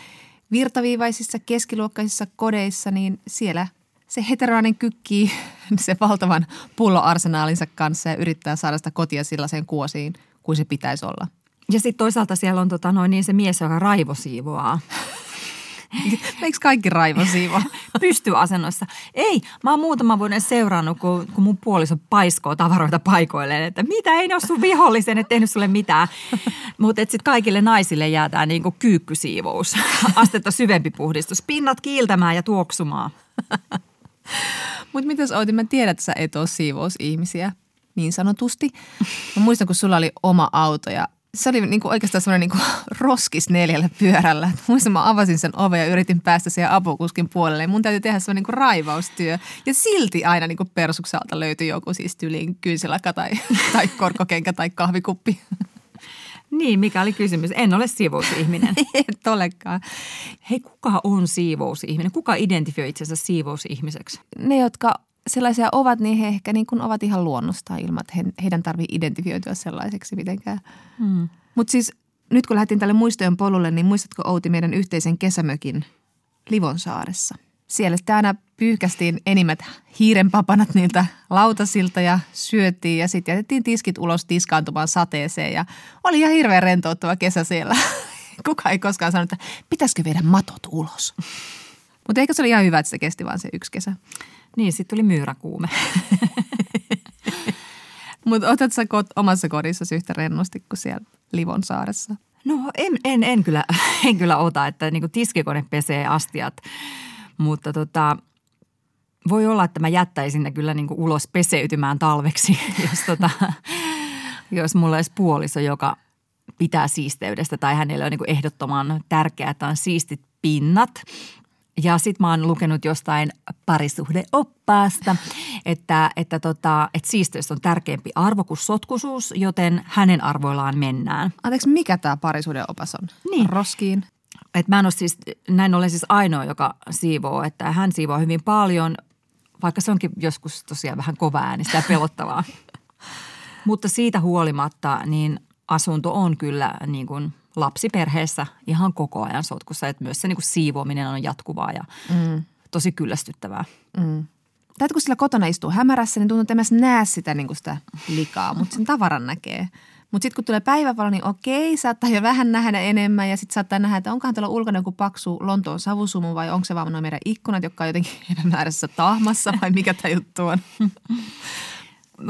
virtaviivaisissa keskiluokkaisissa kodeissa, niin siellä se heteroinen kykkii se valtavan pulloarsenaalinsa kanssa ja yrittää saada sitä kotia sellaiseen kuosiin kuin se pitäisi olla. Ja sitten toisaalta siellä on tota noin, niin se mies, joka raivosiivoaa. Eikö kaikki raivosiivoa? Pystyasennossa. Ei, mä oon muutaman vuoden seurannut, kun, kun mun puoliso paiskoo tavaroita paikoilleen, että mitä ei ne ole sun vihollisen, et tehnyt sulle mitään. Mutta sitten kaikille naisille jää tämä niinku kyykkysiivous, astetta syvempi puhdistus, pinnat kiiltämään ja tuoksumaan. Mutta mitäs Outi, mä tiedän, että sä et ole siivousihmisiä niin sanotusti. Mä muistan, kun sulla oli oma auto ja se oli niinku oikeastaan semmoinen niinku roskis neljällä pyörällä. Muistan, mä avasin sen oven ja yritin päästä siihen apukuskin puolelle. Mun täytyy tehdä semmoinen niinku raivaustyö. Ja silti aina niinku persukselta löytyi joku siis tyliin kynsilaka tai, tai korkokenkä tai kahvikuppi. Niin, mikä oli kysymys? En ole siivousihminen. Et olekaan. Hei, kuka on siivousihminen? Kuka identifioi itsensä siivousihmiseksi? Ne, jotka sellaisia ovat, niin he ehkä niin kuin ovat ihan luonnostaan ilman, että he, heidän tarvii identifioitua sellaiseksi mitenkään. Hmm. Mutta siis nyt kun lähdettiin tälle muistojen polulle, niin muistatko Outi meidän yhteisen kesämökin Livonsaaressa? Siellä sitten aina pyyhkästiin enimmät hiirenpapanat niiltä lautasilta ja syötiin ja sitten jätettiin tiskit ulos tiskaantumaan sateeseen ja oli ihan hirveän rentouttava kesä siellä. Kuka ei koskaan sanonut, että pitäisikö viedä matot ulos. Mutta eikö se oli ihan hyvä, että se kesti vaan se yksi kesä? Niin, sitten tuli myyräkuume. Mutta otat sä kot, omassa kodissa yhtä rennosti kuin siellä Livonsaaressa? No en, en, en, kyllä, en kyllä ota, että niin tiskikone pesee astiat, mutta tota, voi olla, että mä jättäisin ne kyllä niin ulos peseytymään talveksi, jos, tota, jos mulla olisi puoliso, joka pitää siisteydestä tai hänelle on niin ehdottoman tärkeää, että on siistit pinnat ja sitten mä oon lukenut jostain parisuhdeoppaasta, että, että, tota, että siisteys on tärkeämpi arvo kuin sotkusuus, joten hänen arvoillaan mennään. Anteeksi, mikä tämä parisuhdeopas on? Niin. Roskiin? Et mä en ole siis, näin olen siis ainoa, joka siivoo, että hän siivoo hyvin paljon, vaikka se onkin joskus tosiaan vähän kovaa äänistä ja pelottavaa. Mutta siitä huolimatta, niin asunto on kyllä niin kuin – lapsiperheessä ihan koko ajan sotkussa. Että myös se niin kuin siivoaminen on jatkuvaa ja mm. tosi kyllästyttävää. Mm. Täytyy, kun sillä kotona istuu hämärässä, niin tuntuu, että en näe sitä, niin kuin sitä likaa, mutta sen tavaran näkee. Mutta sitten kun tulee päivävalo, niin okei, saattaa jo vähän nähdä enemmän ja sitten saattaa nähdä, että onkohan tuolla ulkona joku paksu Lontoon savusumu vai onko se vaan noin meidän ikkunat, jotka on jotenkin epämääräisessä tahmassa vai mikä tämä juttu on.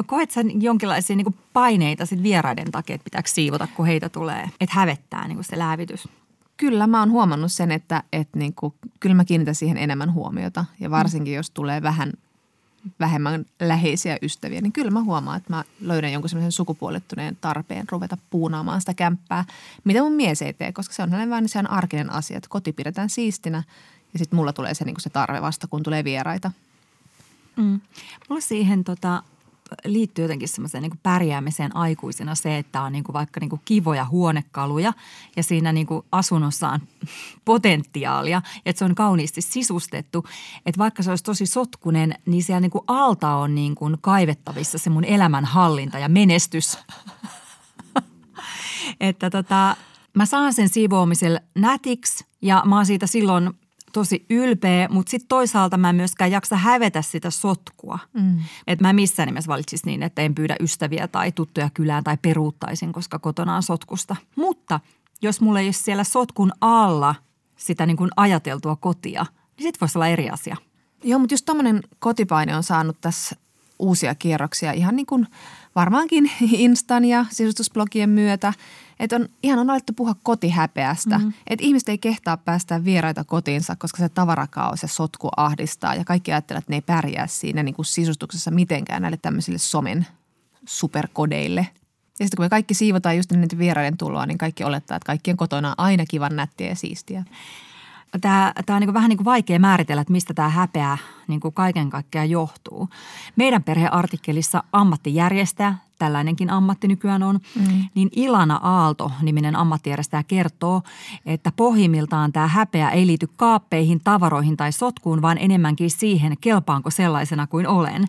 koet sä jonkinlaisia niin paineita sit vieraiden takia, että pitääkö siivota, kun heitä tulee? Että hävettää niin se läävitys? Kyllä mä oon huomannut sen, että, että niin kuin, kyllä mä kiinnitän siihen enemmän huomiota. Ja varsinkin, jos tulee vähän vähemmän läheisiä ystäviä, niin kyllä mä huomaan, että mä löydän jonkun semmoisen sukupuolittuneen tarpeen ruveta puunaamaan sitä kämppää, mitä mun mies ei tee, koska se on hänen vain se arkinen asia, että koti pidetään siistinä ja sitten mulla tulee se, niin se tarve vasta, kun tulee vieraita. Mm. Mulla siihen tota, liittyy jotenkin semmoiseen niin pärjäämiseen aikuisena se, että on niin kuin vaikka niin kuin kivoja huonekaluja ja siinä niin kuin asunnossa on potentiaalia, että se on kauniisti sisustettu. Että vaikka se olisi tosi sotkunen, niin siellä niin kuin alta on niin kuin kaivettavissa se mun elämän hallinta ja menestys. että tota, mä saan sen siivoamisella nätiksi ja mä oon siitä silloin tosi ylpeä, mutta sitten toisaalta mä en myöskään jaksa hävetä sitä sotkua. Mm. Että mä missään nimessä valitsisi niin, että en pyydä ystäviä tai tuttuja kylään tai peruuttaisin, koska kotona on sotkusta. Mutta jos mulla ei ole siellä sotkun alla sitä niin kuin ajateltua kotia, niin sitten voisi olla eri asia. Joo, mutta just tämmöinen kotipaine on saanut tässä uusia kierroksia ihan niin kuin varmaankin Instan ja sisustusblogien myötä. Että on, ihan on alettu puhua kotihäpeästä. Mm-hmm. Että ihmiset ei kehtaa päästä vieraita kotiinsa, koska se tavarakaos ja sotku ahdistaa. Ja kaikki ajattelevat, että ne ei pärjää siinä niin kuin sisustuksessa mitenkään näille tämmöisille somen superkodeille. Ja sitten kun me kaikki siivotaan just niiden vieraiden tuloa, niin kaikki olettaa, että kaikkien kotona on aina kivan nättiä ja siistiä. Tämä, tämä on niin vähän niin kuin vaikea määritellä, että mistä tämä häpeä niin kuin kaiken kaikkiaan johtuu. Meidän perheartikkelissa ammattijärjestäjä tällainenkin ammatti nykyään on, mm. niin Ilana Aalto-niminen ammattijärjestäjä kertoo, että pohjimmiltaan tämä häpeä ei liity kaappeihin, tavaroihin tai sotkuun, vaan enemmänkin siihen, kelpaanko sellaisena kuin olen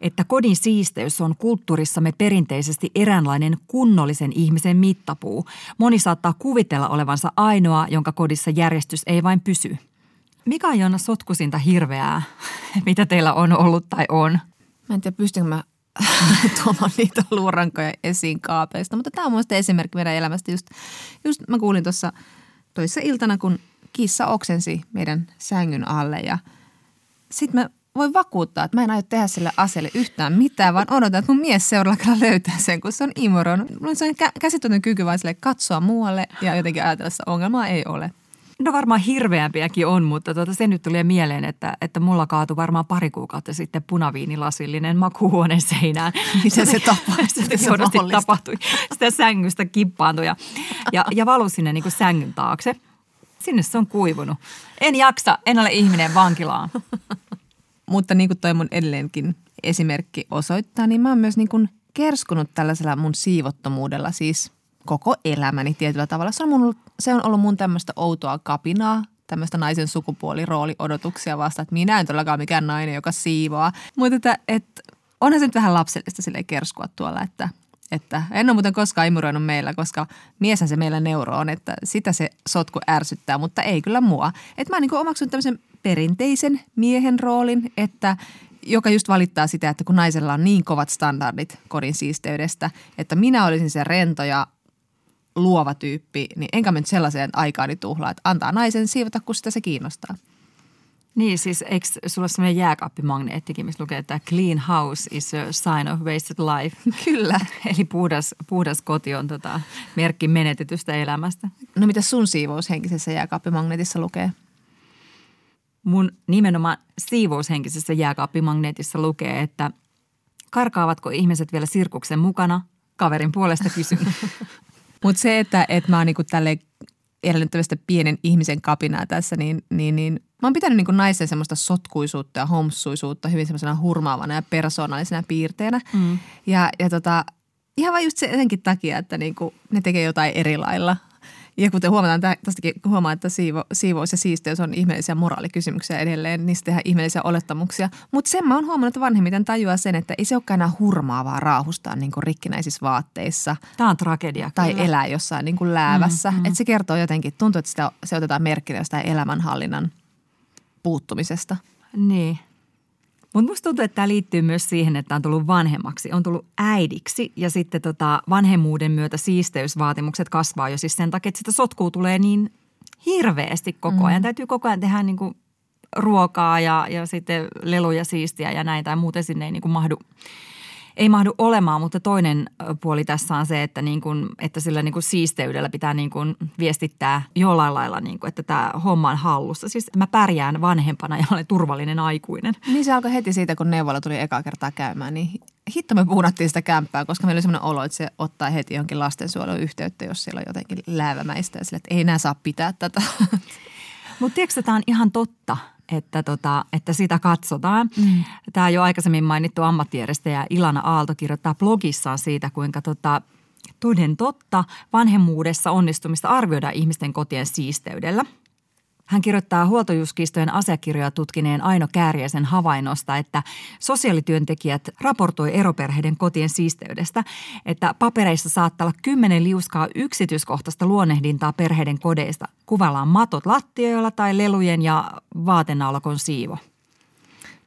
että kodin siisteys on kulttuurissamme perinteisesti eräänlainen kunnollisen ihmisen mittapuu. Moni saattaa kuvitella olevansa ainoa, jonka kodissa järjestys ei vain pysy. Mikä on sotkusinta hirveää, mitä teillä on ollut tai on? Mä en tiedä, pystynkö mä tuomaan niitä luurankoja esiin kaapeista, mutta tämä on mielestäni esimerkki meidän elämästä. Just, just mä kuulin tuossa toissa iltana, kun kissa oksensi meidän sängyn alle ja sitten mä voin vakuuttaa, että mä en aio tehdä sille asialle yhtään mitään, vaan odotan, että mun mies seuraavalla löytää sen, kun se on imuron. Se on käsittämätön kyky vain sille katsoa muualle ja jotenkin ajatella, että ongelmaa ei ole. No varmaan hirveämpiäkin on, mutta tuota, se nyt tuli mieleen, että, että mulla kaatui varmaan pari kuukautta sitten punaviinilasillinen makuuhuoneen seinään. Miten se tapahtui? se tapahtui. Sitä sängystä kippaantui ja, ja, ja valui sinne niin kuin sängyn taakse. Sinne se on kuivunut. En jaksa, en ole ihminen vankilaan. Mutta niin kuin toi mun edelleenkin esimerkki osoittaa, niin mä oon myös niin kuin kerskunut tällaisella mun siivottomuudella siis koko elämäni tietyllä tavalla. Se on, mun, se on ollut mun tämmöistä outoa kapinaa, tämmöistä naisen sukupuolirooliodotuksia vasta, että minä en todellakaan mikään nainen, joka siivoaa. Mutta että, että onhan se nyt vähän lapsellista sille kerskua tuolla, että, että en ole muuten koskaan imuroinut meillä, koska mieshän se meillä neuro on, että sitä se sotku ärsyttää, mutta ei kyllä mua. Että mä niin omaksun tämmöisen perinteisen miehen roolin, että joka just valittaa sitä, että kun naisella on niin kovat standardit kodin siisteydestä, että minä olisin se rento ja luova tyyppi, niin enkä mä nyt sellaiseen aikaani tuhlaa, että antaa naisen siivota, kun sitä se kiinnostaa. Niin, siis eikö sulla ole sellainen jääkaappimagneettikin, missä lukee, että clean house is a sign of wasted life? Kyllä. Eli puhdas, puhdas koti on tota, merkki menetetystä elämästä. No mitä sun siivous henkisessä jääkaappimagneetissa lukee? Mun nimenomaan siivoushenkisessä jääkaappimagneetissa lukee, että karkaavatko ihmiset vielä sirkuksen mukana? Kaverin puolesta kysyn. Mutta se, että, että mä oon niinku tälle elänyt tämmöistä pienen ihmisen kapinaa tässä, niin, niin, niin mä oon pitänyt niinku naisen semmoista sotkuisuutta ja homsuisuutta hyvin semmoisena hurmaavana ja persoonallisena piirteenä. Mm. Ja, ja tota, ihan vain just sen takia, että niinku ne tekee jotain eri lailla. Ja kuten huomataan, tästäkin huomaa, että siivo, siivous ja siisteys on ihmeellisiä moraalikysymyksiä edelleen, niistä tehdään ihmeellisiä olettamuksia. Mutta sen mä oon huomannut, että vanhemmiten tajuaa sen, että ei se olekaan enää hurmaavaa raahustaa niin rikkinäisissä vaatteissa. Tämä on tragedia. Tai kyllä. elää jossain niin kuin läävässä. Mm, mm. Että se kertoo jotenkin, tuntuu, että sitä, se otetaan merkkinä jostain elämänhallinnan puuttumisesta. Niin. Mutta musta tuntuu, että tämä liittyy myös siihen, että on tullut vanhemmaksi, on tullut äidiksi ja sitten tota vanhemmuuden myötä siisteysvaatimukset kasvaa jo siis sen takia, että sitä sotkuu tulee niin hirveästi koko ajan. Mm. Täytyy koko ajan tehdä niin kuin ruokaa ja, ja sitten leluja siistiä ja näin tai muuten sinne ei niin kuin mahdu – ei mahdu olemaan, mutta toinen puoli tässä on se, että, niin kuin, että sillä niin kuin siisteydellä pitää niin kuin viestittää jollain lailla, niin kuin, että tämä homma on hallussa. Siis mä pärjään vanhempana ja olen turvallinen aikuinen. Niin se alkoi heti siitä, kun neuvola tuli eka kertaa käymään, niin hitto me puhdattiin sitä kämppää, koska meillä oli sellainen olo, että se ottaa heti jonkin lastensuojelun yhteyttä, jos siellä on jotenkin läävämäistä ja sille, että ei enää saa pitää tätä. Mutta tiedätkö, tämä on ihan totta – että, tota, että sitä katsotaan. Mm. Tämä jo aikaisemmin mainittu ammattijärjestäjä Ilana Aalto kirjoittaa blogissaan siitä, kuinka tota, toden totta vanhemmuudessa onnistumista arvioidaan ihmisten kotien siisteydellä – hän kirjoittaa huoltojuuskistojen asiakirjoja tutkineen Aino Kääriäisen havainnosta, että sosiaalityöntekijät raportoi eroperheiden kotien siisteydestä, että papereissa saattaa olla kymmenen liuskaa yksityiskohtaista luonnehdintaa perheiden kodeista. Kuvallaan matot lattioilla tai lelujen ja vaatenaulakon siivo.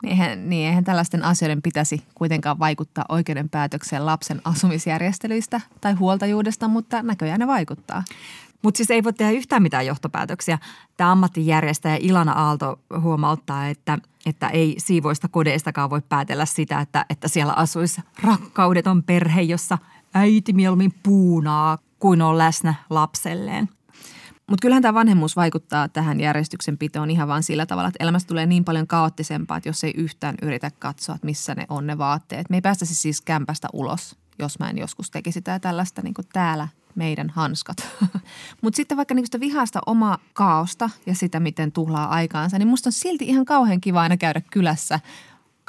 Niin eihän, niin eihän tällaisten asioiden pitäisi kuitenkaan vaikuttaa oikeudenpäätökseen lapsen asumisjärjestelyistä tai huoltajuudesta, mutta näköjään ne vaikuttaa. Mutta siis ei voi tehdä yhtään mitään johtopäätöksiä. Tämä ammattijärjestäjä Ilana Aalto huomauttaa, että, että ei siivoista kodeistakaan voi päätellä sitä, että, että siellä asuisi rakkaudeton perhe, jossa äiti mieluummin puunaa kuin on läsnä lapselleen. Mutta kyllähän tämä vanhemmuus vaikuttaa tähän järjestyksen pitoon ihan vaan sillä tavalla, että elämästä tulee niin paljon kaoottisempaa, että jos ei yhtään yritä katsoa, että missä ne on ne vaatteet. Me ei päästä siis kämpästä ulos, jos mä en joskus tekisi sitä tällaista niin kuin täällä meidän hanskat. Mutta sitten vaikka niinku sitä vihasta omaa kaaosta ja sitä, miten tuhlaa aikaansa, niin musta on silti ihan kauhean kiva aina käydä kylässä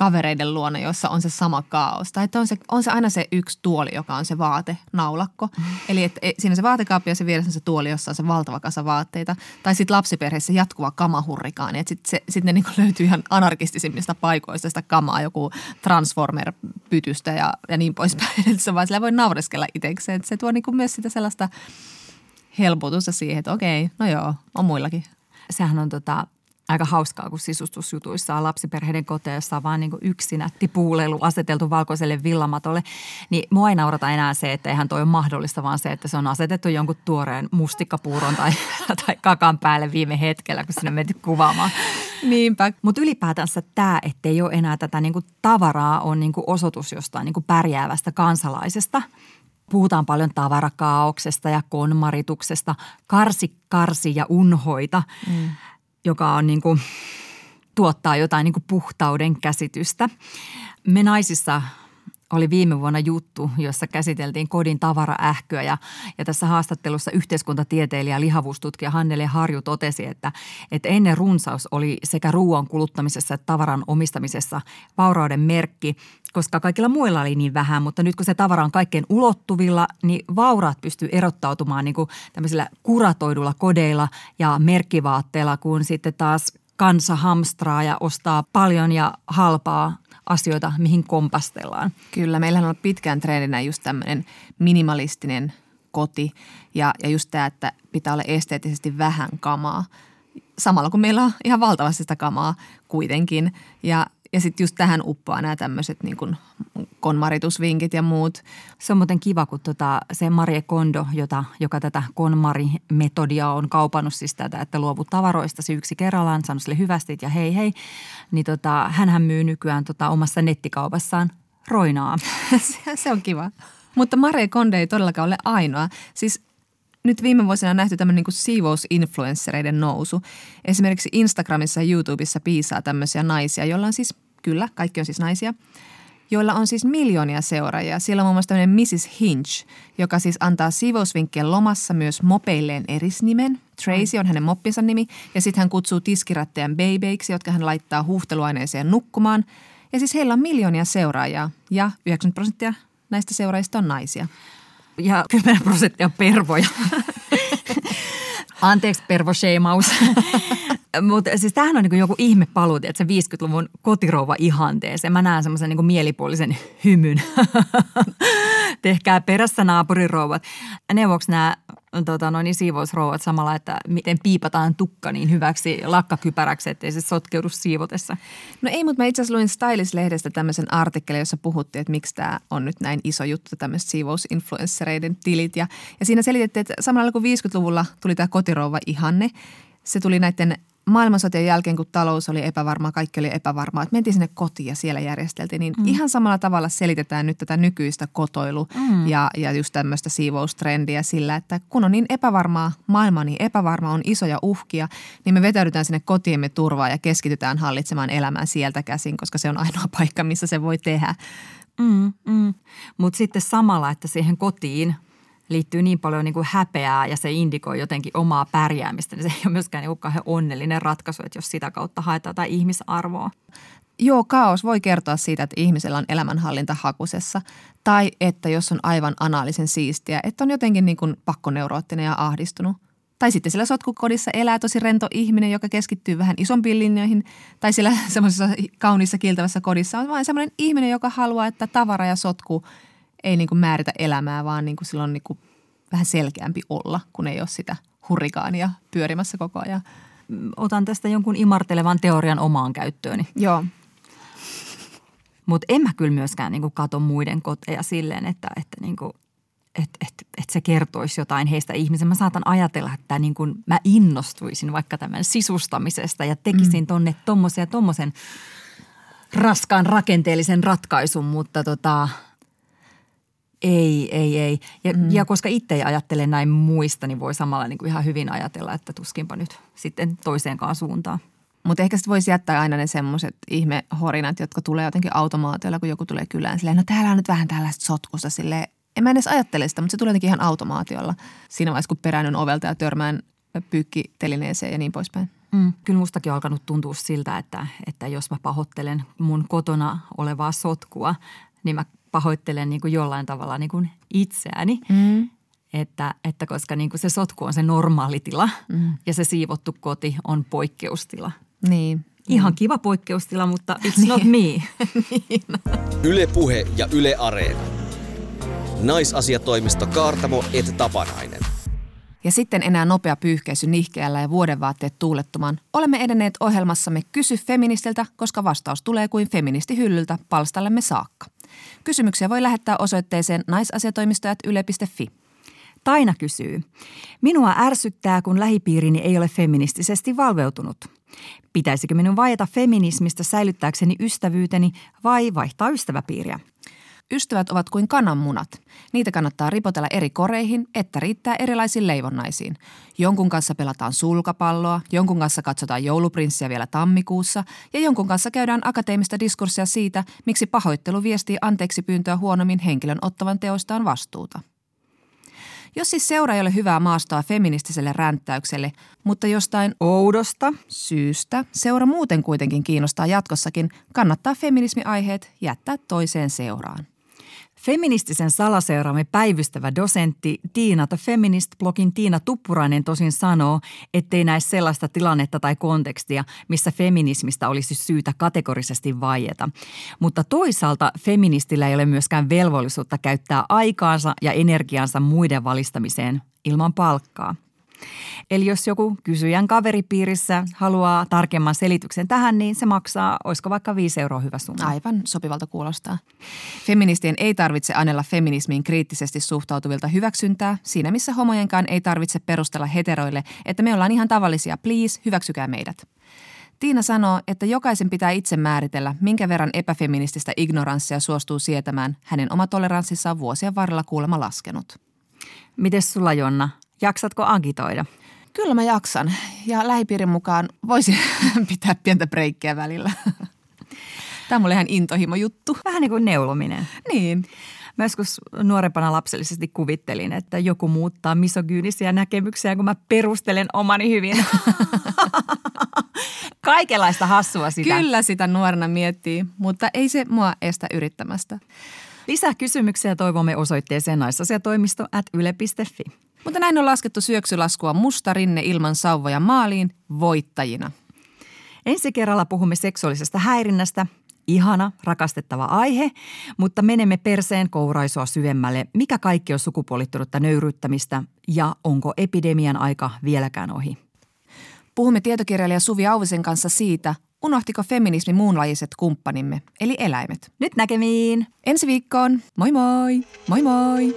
kavereiden luona, jossa on se sama kaos. Tai että on se, on se aina se yksi tuoli, joka on se vaate, naulakko. Mm. Eli että e, siinä on se vaatekaappi ja se vieressä on se tuoli, jossa on se valtava kasa vaatteita. Tai sitten lapsiperheessä jatkuva kamahurrikaani. Että sitten sit ne niinku löytyy ihan anarkistisimmista paikoista sitä kamaa, joku Transformer-pytystä ja, ja niin poispäin. Että se vaan sillä voi naureskella itsekseen. Että se tuo niinku myös sitä sellaista helpotusta siihen, että okei, no joo, on muillakin. Sehän on tota, aika hauskaa, kun sisustusjutuissa on lapsiperheiden koteissa on vaan niin yksi nätti puuleilu aseteltu valkoiselle villamatolle. Niin mua ei naurata enää se, että eihän toi ole mahdollista, vaan se, että se on asetettu jonkun tuoreen mustikkapuuron tai, tai kakan päälle viime hetkellä, kun sinne on menty kuvaamaan. Niinpä. Mutta ylipäätänsä tämä, ettei ole enää tätä niinku tavaraa, on niinku osoitus jostain niinku pärjäävästä kansalaisesta – Puhutaan paljon tavarakaauksesta ja konmarituksesta, karsi, karsi ja unhoita, mm. Joka on niin kuin, tuottaa jotain niin kuin puhtauden käsitystä. Me naisissa oli viime vuonna juttu, jossa käsiteltiin kodin tavaraähkyä ja, ja tässä haastattelussa yhteiskuntatieteilijä lihavuustutkija Hannele Harju totesi, että, että ennen runsaus oli sekä ruoan kuluttamisessa että tavaran omistamisessa vaurauden merkki, koska kaikilla muilla oli niin vähän, mutta nyt kun se tavara on kaikkein ulottuvilla, niin vauraat pystyy erottautumaan niin kuin tämmöisillä kuratoidulla kodeilla ja merkkivaatteilla, kun sitten taas kansa hamstraa ja ostaa paljon ja halpaa asioita, mihin kompastellaan. Kyllä, meillä on pitkään trendinä just tämmöinen minimalistinen koti ja, ja just tämä, että pitää olla esteettisesti vähän kamaa. Samalla kun meillä on ihan valtavasti sitä kamaa kuitenkin ja ja sitten just tähän uppoaa nämä tämmöiset niin kuin konmaritusvinkit ja muut. Se on muuten kiva, kun tota, se Marie Kondo, jota, joka tätä konmari-metodia on kaupannut, siis tätä, että luovu tavaroista yksi kerrallaan, saanut sille hyvästit ja hei hei, niin tota, hänhän myy nykyään tota, omassa nettikaupassaan roinaa. se, se on kiva. Mutta Marie Kondo ei todellakaan ole ainoa. Siis nyt viime vuosina nähty tämmöinen niin siivousinfluenssereiden nousu. Esimerkiksi Instagramissa ja YouTubessa piisaa tämmöisiä naisia, joilla on siis, kyllä, kaikki on siis naisia, joilla on siis miljoonia seuraajia. Siellä on muun muassa tämmöinen Mrs. Hinch, joka siis antaa siivousvinkkien lomassa myös mopeilleen erisnimen. Tracy on hänen moppinsa nimi ja sitten hän kutsuu tiskirattejan babyiksi, jotka hän laittaa huuhteluaineeseen nukkumaan. Ja siis heillä on miljoonia seuraajia ja 90 prosenttia näistä seuraajista on naisia ja 10 prosenttia pervoja. Anteeksi pervosheimaus. Mutta siis tämähän on niin joku ihme paluuti, että se 50-luvun kotirouva ihanteeseen. Mä näen semmoisen niin mielipuolisen hymyn. Tehkää perässä naapurirouvat. Neuvoksi nämä tota, noin, siivousrouvat samalla, että miten piipataan tukka niin hyväksi lakkakypäräksi, ettei se sotkeudu siivotessa? No ei, mutta mä itse asiassa luin Stylist-lehdestä tämmöisen artikkelin, jossa puhuttiin, että miksi tämä on nyt näin iso juttu, tämmöiset siivousinfluenssereiden tilit. Ja, ja siinä selitettiin, että samalla kun 50-luvulla tuli tämä kotirouva ihanne, se tuli näiden maailmansotien jälkeen, kun talous oli epävarmaa, kaikki oli epävarmaa, että mentiin sinne kotiin ja siellä järjesteltiin, niin mm. ihan samalla tavalla selitetään nyt tätä nykyistä kotoilu mm. ja, ja just tämmöistä siivoustrendiä sillä, että kun on niin epävarmaa, maailma niin epävarma, on isoja uhkia, niin me vetäydytään sinne kotiimme turvaa ja keskitytään hallitsemaan elämää sieltä käsin, koska se on ainoa paikka, missä se voi tehdä. Mm, mm. Mutta sitten samalla, että siihen kotiin – liittyy niin paljon niin kuin häpeää ja se indikoi jotenkin omaa pärjäämistä, niin se ei ole myöskään niin kauhean onnellinen ratkaisu, että jos sitä kautta haetaan jotain ihmisarvoa. Joo, kaos voi kertoa siitä, että ihmisellä on elämänhallinta hakusessa. Tai että jos on aivan anaalisen siistiä, että on jotenkin niin kuin pakkoneuroottinen ja ahdistunut. Tai sitten sillä sotkukodissa elää tosi rento ihminen, joka keskittyy vähän isompiin linjoihin. Tai sillä semmoisessa kauniissa kiiltävässä kodissa on vain semmoinen ihminen, joka haluaa, että tavara ja sotku – ei niin kuin määritä elämää, vaan niin kuin silloin on niin kuin vähän selkeämpi olla, kun ei ole sitä hurrikaania pyörimässä koko ajan. Otan tästä jonkun imartelevan teorian omaan käyttööni. Joo. Mutta en mä kyllä myöskään niin kato muiden koteja silleen, että, että niin kuin, et, et, et se kertoisi jotain heistä ihmisen. Mä saatan ajatella, että niin kuin mä innostuisin vaikka tämän sisustamisesta ja tekisin mm. tonne tommosen ja tommosen raskaan rakenteellisen ratkaisun, mutta tota – ei, ei, ei. Ja, mm. ja koska itse ei ajattele näin muista, niin voi samalla niin kuin ihan hyvin ajatella, että tuskinpa nyt sitten toiseenkaan suuntaan. Mutta ehkä sitten voisi jättää aina ne semmoiset ihmehorinat, jotka tulee jotenkin automaatiolla, kun joku tulee kylään. Silleen, no täällä on nyt vähän tällaista sotkusta sille. En mä edes ajattele sitä, mutta se tulee jotenkin ihan automaatiolla. Siinä vaiheessa, kun peräännyn ovelta ja törmään pyykkitelineeseen ja niin poispäin. Mm, kyllä mustakin on alkanut tuntua siltä, että, että jos mä pahoittelen mun kotona olevaa sotkua, niin mä pahoittelen niin kuin jollain tavalla niin kuin itseäni. Mm. Että, että koska niin kuin se sotku on se normaalitila mm. ja se siivottu koti on poikkeustila. Niin. Ihan kiva poikkeustila, mutta it's not me. niin. Yle Puhe ja Yle Areena. Naisasiatoimisto Kaartamo et Tapanainen. Ja sitten enää nopea pyyhkeisy nihkeällä ja vuodenvaatteet tuulettumaan. Olemme edenneet ohjelmassamme Kysy feministiltä, koska vastaus tulee kuin feministihyllyltä palstallemme saakka. Kysymyksiä voi lähettää osoitteeseen naisasiatoimistojat yle.fi. Taina kysyy. Minua ärsyttää, kun lähipiirini ei ole feministisesti valveutunut. Pitäisikö minun vaieta feminismistä säilyttääkseni ystävyyteni vai vaihtaa ystäväpiiriä? Ystävät ovat kuin kananmunat. Niitä kannattaa ripotella eri koreihin, että riittää erilaisiin leivonnaisiin. Jonkun kanssa pelataan sulkapalloa, jonkun kanssa katsotaan jouluprinssiä vielä tammikuussa ja jonkun kanssa käydään akateemista diskurssia siitä, miksi pahoittelu viestii anteeksi pyyntöä huonommin henkilön ottavan teoistaan vastuuta. Jos siis seura ei ole hyvää maastoa feministiselle ränttäykselle, mutta jostain oudosta syystä seura muuten kuitenkin kiinnostaa jatkossakin, kannattaa feminismiaiheet jättää toiseen seuraan. Feministisen salaseuraamme päivystävä dosentti Tiina The Feminist-blogin Tiina Tuppurainen tosin sanoo, ettei näe sellaista tilannetta tai kontekstia, missä feminismistä olisi syytä kategorisesti vaieta. Mutta toisaalta feministillä ei ole myöskään velvollisuutta käyttää aikaansa ja energiansa muiden valistamiseen ilman palkkaa. Eli jos joku kysyjän kaveripiirissä haluaa tarkemman selityksen tähän, niin se maksaa, olisiko vaikka 5 euroa hyvä summa. Aivan sopivalta kuulostaa. Feministien ei tarvitse anella feminismiin kriittisesti suhtautuvilta hyväksyntää, siinä missä homojenkaan ei tarvitse perustella heteroille, että me ollaan ihan tavallisia, please, hyväksykää meidät. Tiina sanoo, että jokaisen pitää itse määritellä, minkä verran epäfeminististä ignoranssia suostuu sietämään. Hänen oma toleranssissa on vuosien varrella kuulemma laskenut. Mites sulla Jonna? Jaksatko agitoida? Kyllä mä jaksan ja lähipiirin mukaan voisin pitää pientä breikkiä välillä. Tämä on mulle ihan intohimo juttu. Vähän niin kuin neulominen. Niin. Mä joskus nuorempana lapsellisesti kuvittelin, että joku muuttaa misogyynisiä näkemyksiä, kun mä perustelen omani hyvin. Kaikenlaista hassua sitä. Kyllä sitä nuorena miettii, mutta ei se mua estä yrittämästä. Lisää kysymyksiä toivomme osoitteeseen naisasiatoimisto at yle.fi. Mutta näin on laskettu syöksylaskua musta rinne ilman sauvoja maaliin voittajina. Ensi kerralla puhumme seksuaalisesta häirinnästä. Ihana, rakastettava aihe, mutta menemme perseen kouraisua syvemmälle. Mikä kaikki on sukupuolittunutta nöyryyttämistä ja onko epidemian aika vieläkään ohi? Puhumme tietokirjailija Suvi Auvisen kanssa siitä, unohtiko feminismi muunlajiset kumppanimme, eli eläimet. Nyt näkemiin! Ensi viikkoon! Moi moi! Moi moi!